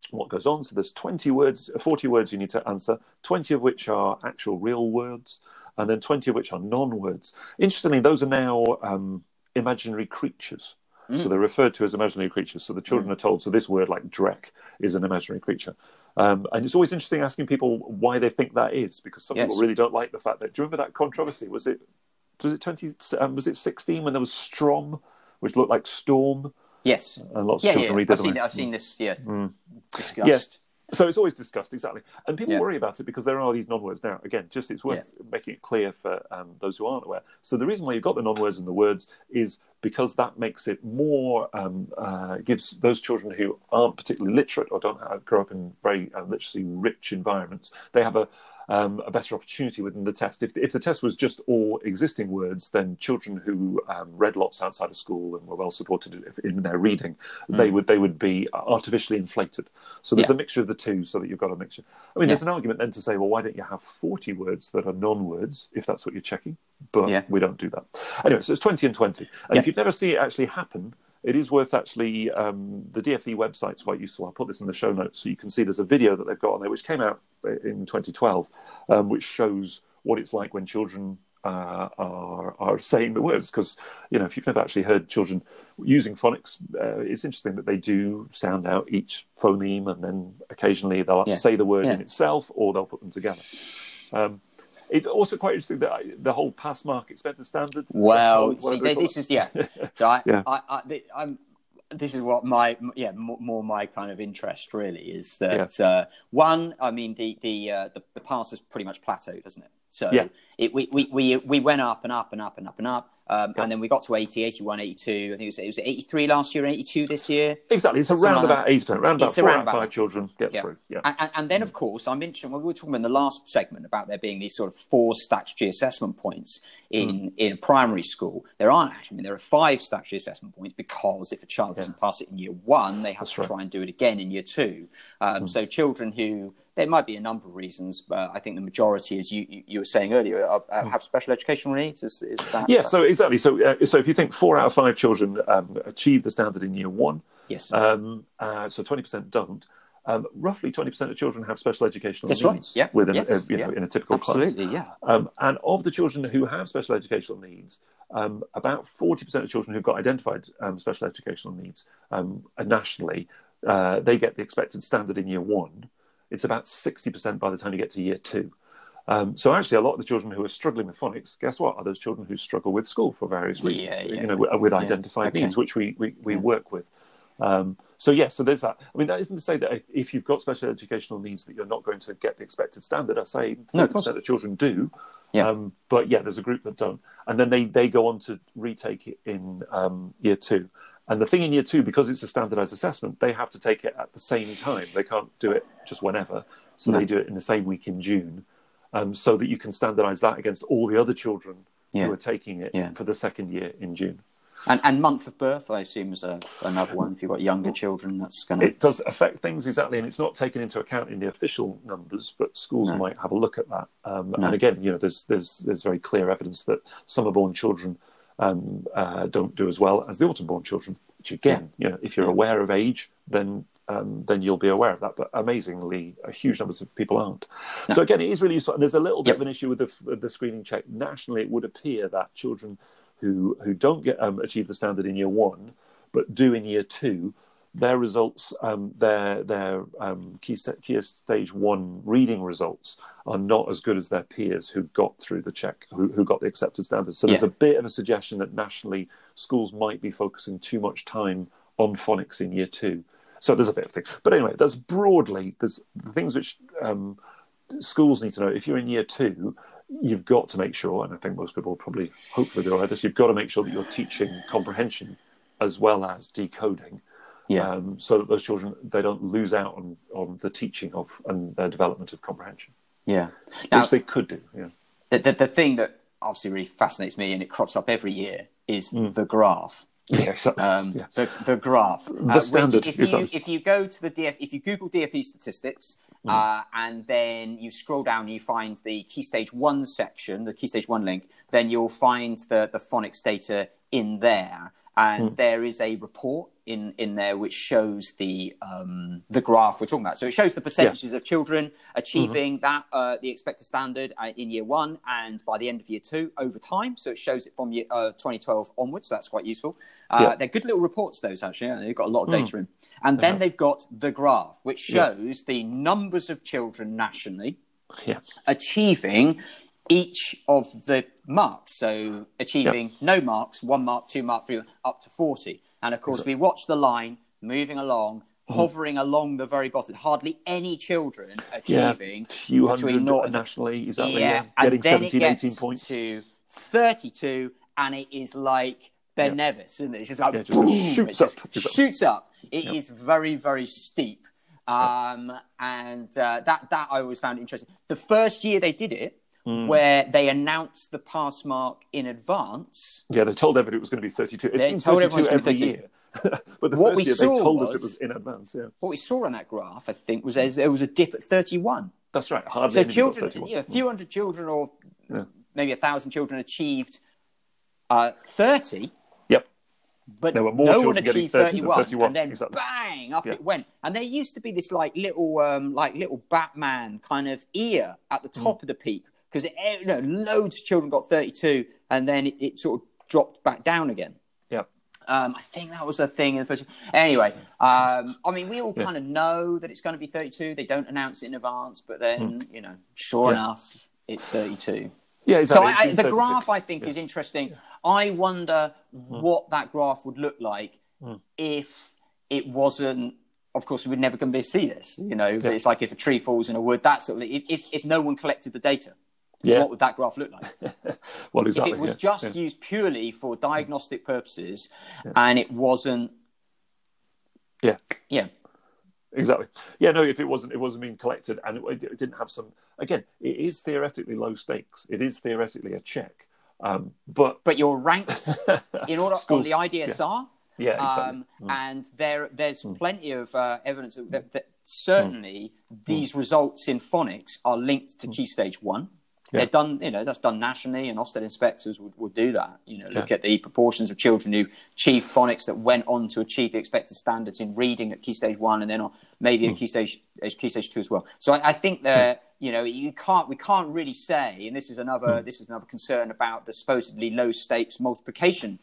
what goes on. So there's 20 words, 40 words you need to answer, 20 of which are actual real words, and then 20 of which are non-words. Interestingly, those are now um, imaginary creatures. Mm. So they're referred to as imaginary creatures. So the children mm. are told, so this word like Drek is an imaginary creature. Um, and it's always interesting asking people why they think that is, because some yes. people really don't like the fact that. Do you remember that controversy? Was it was it twenty? Um, was it sixteen when there was Strom, which looked like storm? Yes, and lots yeah, of children yeah. read I've seen, I've seen this. Yeah, mm. discussed. Yes. So it's always discussed exactly, and people yeah. worry about it because there are these non-words now. Again, just it's worth yeah. making it clear for um, those who aren't aware. So the reason why you've got the non-words and the words is because that makes it more um, uh, gives those children who aren't particularly literate or don't have, grow up in very uh, literacy rich environments. They have a um, a better opportunity within the test. If, if the test was just all existing words, then children who um, read lots outside of school and were well supported in their reading, mm. they would they would be artificially inflated. So there's yeah. a mixture of the two, so that you've got a mixture. I mean, yeah. there's an argument then to say, well, why don't you have 40 words that are non-words if that's what you're checking? But yeah. we don't do that. Anyway, so it's 20 and 20. And if you've never seen it actually happen, it is worth actually um, the DFE website's quite useful. I'll put this in the show notes so you can see there's a video that they've got on there which came out in 2012, um, which shows what it's like when children uh, are are saying the words. Because you know, if you've never actually heard children using phonics, uh, it's interesting that they do sound out each phoneme, and then occasionally they'll yeah. say the word yeah. in itself, or they'll put them together. Um, it's also quite interesting that the whole pass mark expected standard. Well, see, this is yeah. (laughs) So I, yeah. I, I, I'm this is what my yeah more my kind of interest really is that yeah. uh, one I mean the the, uh, the the pass has pretty much plateaued, doesn't it? So yeah. it, we, we we we went up and up and up and up and up um, yeah. And then we got to 80, 81, 82. I think it was, it was 83 last year and 82 this year. Exactly. It's around about 80%, around about four out of five children get yeah. through. Yeah. And, and, then, of course, I mentioned when we were talking in the last segment about there being these sort of four statutory assessment points in, mm. in primary school. There aren't actually. I mean, there are five statutory assessment points because if a child doesn't pass it in year one, they have That's to right. try and do it again in year two. Um, mm. So children who there might be a number of reasons, but I think the majority, as you you were saying earlier, are, are, have special educational needs. Is, is that, yeah, so exactly. So uh, so if you think four out of five children um, achieve the standard in year one, yes, um, uh, so twenty percent don't. Um, roughly 20% of children have special educational That's needs right. yeah. within yes. a, you know, yeah. in a typical Absolutely, class. yeah. Um, and of the children who have special educational needs, um, about 40% of children who've got identified um, special educational needs um, nationally, uh, they get the expected standard in year one it's about 60% by the time you get to year two. Um, so actually, a lot of the children who are struggling with phonics, guess what? Are those children who struggle with school for various reasons? Yeah, yeah. You know, with, with identified okay. needs, which we we, we work with. Um, so yes, yeah, so there's that. I mean, that isn't to say that if you've got special educational needs that you're not going to get the expected standard. I say 30% of, of children do. Yeah. Um, but yeah, there's a group that don't, and then they they go on to retake it in um, year two. And the thing in year two, because it's a standardized assessment, they have to take it at the same time. They can't do it just whenever. So no. they do it in the same week in June, um, so that you can standardize that against all the other children yeah. who are taking it yeah. for the second year in June. And, and month of birth, I assume, is a, another one. If you've got younger children, that's going to. It does affect things exactly, and it's not taken into account in the official numbers, but schools no. might have a look at that. Um, no. And again, you know, there's there's there's very clear evidence that summer-born children um, uh, don't do as well as the autumn-born children. Which again, you know, if you're aware of age, then um, then you'll be aware of that. But amazingly, a huge numbers of people aren't. No. So again, it is really useful. And there's a little bit yep. of an issue with the, with the, screening check. Nationally, it would appear that children who who don't get um, achieve the standard in year one but do in year two, their results, um, their their um, key, key stage one reading results are not as good as their peers who got through the check, who, who got the accepted standards. So there's a bit of a suggestion that nationally schools might be focusing too much time on phonics in year two. So there's a bit of thing, but anyway, that's broadly there's the things which um, schools need to know. If you're in year two, you've got to make sure, and I think most people will probably hopefully aware of this. You've got to make sure that you're teaching comprehension as well as decoding Yeah. um, so that those children they don't lose out on, on the teaching of and their development of comprehension, Yeah. Now, which they could do. Yeah, the, the, the thing that obviously really fascinates me and it crops up every year is the graph. yeah, exactly. Um, yeah. the, the graph. uh, standard, if you, if you go to the DF, if you Google DFE statistics, uh, and then you scroll down, you find the Key Stage 1 section, the Key Stage 1 link, then you'll find the, the phonics data in there. And there is a report in, in there which shows the um, the graph we're talking about. So it shows the percentages of children achieving that uh, the expected standard uh, in year one and by the end of year two over time. So it shows it from year, uh, 2012 onwards. So that's quite useful. Uh, Yeah. They're good little reports, those actually. They've got a lot of data in. And then they've got the graph, which Yeah. shows the numbers of children nationally yeah, achieving each of the marks. So achieving no marks, one mark, two mark, three, up to 40. And of course, we watch the line moving along, Mm-hmm. hovering along the very bottom. Hardly any children yeah. achieving few between hundred nationally, exactly. yeah, Yeah, and getting then 17, it gets 18 points. to 32, and it is like Ben Yeah. Nevis, isn't it? It's just like Yeah, it just boom, shoots just up. Exactly. shoots up. It is very, very steep, um, and uh, that that I always found interesting. The first year they did it, Hmm. where they announced the pass mark in advance. Yeah, they told everybody it was going to be 32. It's They been told 32 everyone every gonna be year. (laughs) but the What first we year they told us it was- was in advance. Yeah, What we saw on that graph, I think, was there was a dip at 31. that's right. Hardly So children, 31. you a few hundred children, or Yeah. maybe a thousand children, achieved uh, 30. Yep. but There were more no one children getting achieved 30 31, 31, and then exactly. bang up Yeah. it went and there used to be this like little um like little batman kind of ear at the Mm. top of the peak because you know loads of children got 32 and then it, it sort of dropped back down again Yeah. um, I think that was a thing in the first. Anyway, um, I mean, we all Yeah. kind of know that it's going to be 32. They don't announce it in advance, but then, you know, sure. Yeah. enough, it's 32. Yeah, So. I, I, the graph I think is interesting. I wonder Hmm. what that graph would look like if it wasn't. Of course, we're never going to be able to see this, you know. But it's like if a tree falls in a wood, that sort of. If, if no one collected the data, Yeah. what would that graph look like? (laughs) well, exactly. if it was yeah, just yeah. used purely for diagnostic purposes, and it wasn't, yeah. yeah, Exactly. Yeah, no, if it wasn't, it wasn't being collected, and it, it didn't have some. Again, it is theoretically low stakes. It is theoretically a check, um, but but you're ranked (laughs) in order on the IDSR. yeah, exactly. Um, And there, there's plenty of uh, evidence that, that certainly these results in phonics are linked to Key Stage One. They're done, you know, that's done nationally, and Ofsted inspectors would, would do that. You know, look Yeah. at the proportions of children who achieve phonics that went on to achieve the expected standards in reading at Key Stage One, and then on maybe at Key Stage Key Stage Two as well. So I, I think that you know you can't we can't really say, and this is another this is another concern about the supposedly low stakes multiplication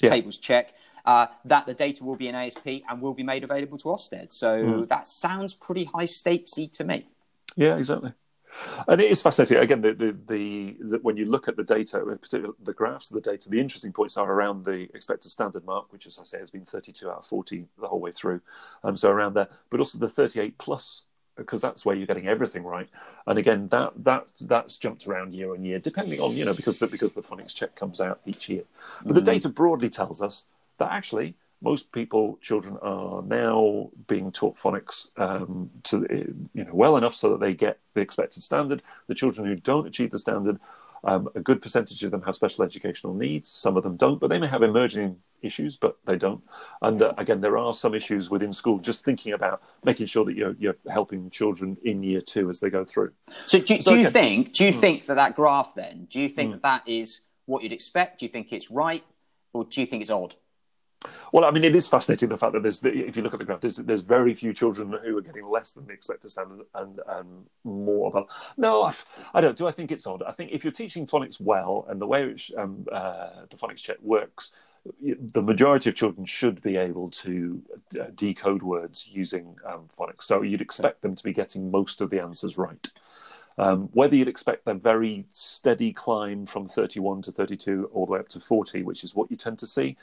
Yeah. tables check uh, that the data will be in ASP and will be made available to Ofsted. So Hmm. that sounds pretty high stakesy to me. Yeah, exactly. And it is fascinating. Again, the, the, the, the when you look at the data, in particular the graphs of the data, the interesting points are around the expected standard mark, which, as I say, has been 32 out of 40 the whole way through. Um, so around there, but also the 38 plus, because that's where you're getting everything right. And again, that that that's jumped around year on year, depending on you know because the, because the phonics check comes out each year. But the data broadly tells us that actually most people, children, are now being taught phonics um, to you know well enough so that they get the expected standard. The children who don't achieve the standard, um, a good percentage of them have special educational needs. Some of them don't, but they may have emerging issues, but they don't. And uh, again, there are some issues within school. Just thinking about making sure that you're you're helping children in year two as they go through. So do, So do you think? Do you think that that graph then? Do you think that that is what you'd expect? Do you think it's right, or do you think it's odd? Well, I mean, it is fascinating the fact that there's, if you look at the graph, there's, there's very few children who are getting less than the expected standard and, and more about. No, I, I don't. Do I think it's odd? I think if you're teaching phonics well and the way which um, uh, the phonics check works, the majority of children should be able to uh, decode words using um, phonics. So you'd expect them to be getting most of the answers right. Um, whether you'd expect a very steady climb from 31 to 32 all the way up to 40, which is what you tend to see,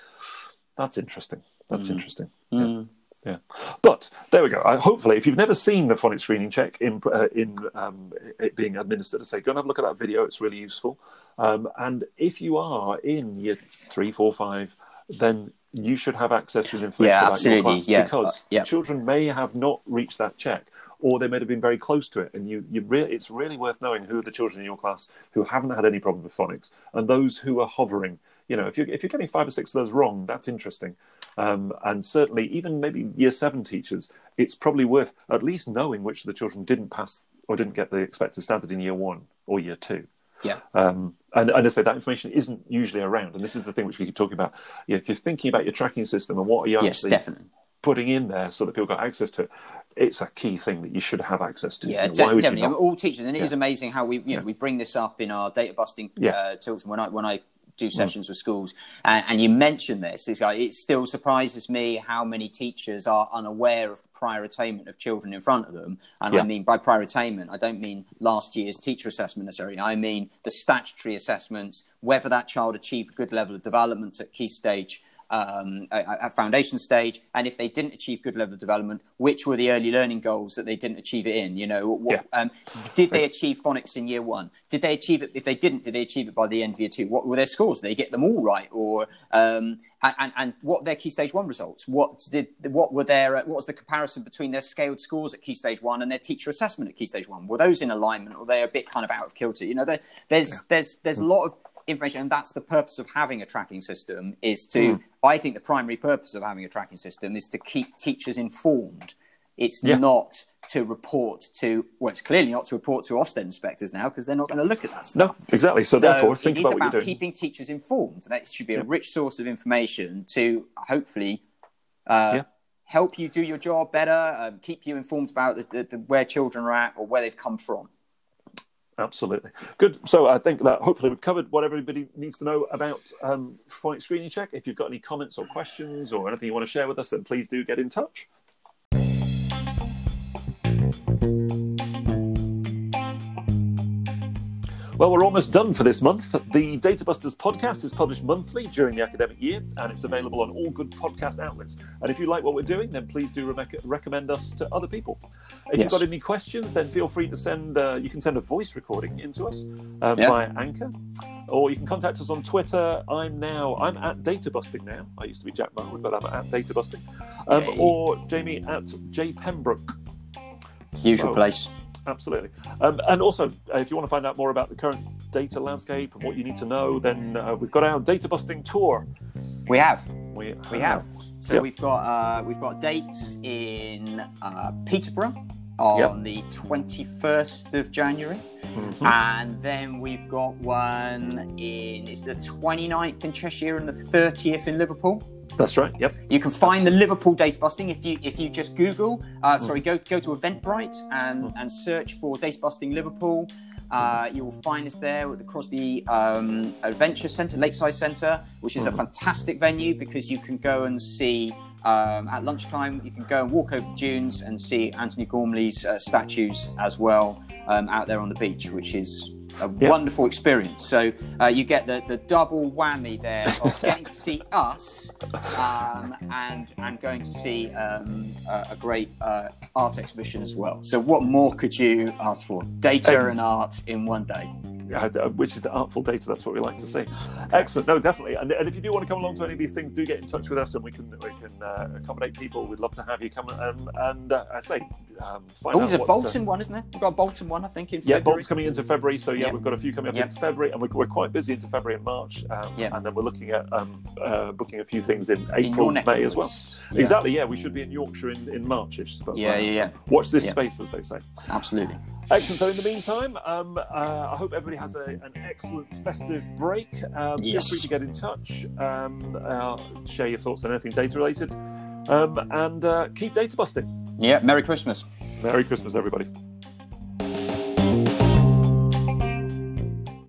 that's interesting. That's mm. interesting. Mm. Yeah. Yeah, but there we go. I, hopefully, if you've never seen the phonics screening check in uh, in um, it being administered, I say go and have a look at that video. It's really useful. Um, and if you are in year three, four, five, then you should have access to the information yeah, about absolutely. your class yeah. because uh, yeah. children may have not reached that check, or they may have been very close to it. And you, you re- it's really worth knowing who are the children in your class who haven't had any problem with phonics, and those who are hovering you know, if you're if you're getting five or six of those wrong, that's interesting. Um, and certainly, even maybe year seven teachers, it's probably worth at least knowing which of the children didn't pass or didn't get the expected standard in year one or year two. Yeah. Um, and, and I say that information isn't usually around, and this is the thing which we keep talking about. You know, if you're thinking about your tracking system and what are you yes, actually definitely. putting in there so that people got access to it, it's a key thing that you should have access to. Yeah, you know, definitely. All teachers, and it yeah. is amazing how we, you know, yeah. we bring this up in our data busting yeah. uh, tools. And when I when I do mm. sessions mm. with schools, and, and, you mentioned this. It's like, it still surprises me how many teachers are unaware of the prior attainment of children in front of them. And yeah. I mean by prior attainment, I don't mean last year's teacher assessment necessarily. I mean the statutory assessments, whether that child achieved a good level of development at key stage um, at foundation stage, and if they didn't achieve good level of development, which were the early learning goals that they didn't achieve it in? You know, what, yeah. um, did they achieve phonics in year one? Did they achieve it? If they didn't, did they achieve it by the end of year two? What were their scores? Did they get them all right, or um, and, and what their key stage one results? What did what were their what was the comparison between their scaled scores at key stage one and their teacher assessment at key stage one? Were those in alignment, or were they a bit kind of out of kilter? You know, there, there's yeah. there's there's a lot of information and that's the purpose of having a tracking system is to mm. i think the primary purpose of having a tracking system is to keep teachers informed. It's yeah. not to report to well it's clearly not to report to ofsted inspectors now because they're not going to look at that stuff. no exactly. So, so therefore think about, about keeping teachers informed. That should be a rich source of information to hopefully uh, yeah. help you do your job better um, keep you informed about the, the, the, where children are at or where they've come from Absolutely. Good. So I think that hopefully we've covered what everybody needs to know about um, Phonics Screening Check. If you've got any comments or questions or anything you want to share with us, then please do get in touch. Well, we're almost done for this month. The Databusters podcast is published monthly during the academic year, and it's available on all good podcast outlets. And if you like what we're doing, then please do re- recommend us to other people. If yes. you've got any questions, then feel free to send. Uh, you can send a voice recording into us um, yeah. via Anchor, or you can contact us on Twitter. I'm now I'm at Databusting now. I used to be Jack Marwood, but I'm at Databusting. Um. Or Jamie at J Pembroke. Usual so, place absolutely. Um, and also, uh, if you want to find out more about the current data landscape and what you need to know, then uh, we've got our data busting tour. We have. We, we have. So yep. we've got uh, we've got dates in uh, Peterborough on yep. the 21st of January. Mm-hmm. And then we've got one in it's the 29th in Cheshire and the 30th in Liverpool. That's right. Yep. You can find the Liverpool Data Busting if you if you just Google. Uh. Sorry, go go to Eventbrite and and search for Data Busting Liverpool. Uh, you will find us there at the Crosby um, Adventure Centre, Lakeside Centre, which is a mm-hmm. fantastic venue because you can go and see um, at lunchtime. You can go and walk over the dunes and see Antony Gormley's uh, statues as well um, out there on the beach, which is a yep. wonderful experience. So uh, you get the, the double whammy there of (laughs) getting to see us um, and and going to see um, a, a, great uh, art exhibition as well. So what more could you ask for? Data and art in one day. Uh, which is the artful data. That's what we like to see. Excellent. No, definitely. And, and, if you do want to come along to any of these things, do get in touch with us, and we can we can uh, accommodate people. We'd love to have you come um, and uh, I say. Um, oh, there's a uh, Bolton one, isn't there? We've got a Bolton one, I think, in February. Yeah, Bolton's coming into February, so yeah, yep. we've got a few coming up yep. in February, and we're, we're, quite busy into February and March, um, yep. and then we're looking at um, uh, booking a few things in April, in May as well. Yeah. Exactly. Yeah, we should be in Yorkshire in, in Marchish. But, yeah, uh, yeah, yeah. Watch this space, as they say. Absolutely. Excellent. So, in the meantime, um, uh, I hope everybody has a, an excellent festive break. Um, yes. Feel free to get in touch, um, uh, share your thoughts on anything data related, um, and uh, keep data busting. Yeah. Merry Christmas. Merry Christmas, everybody.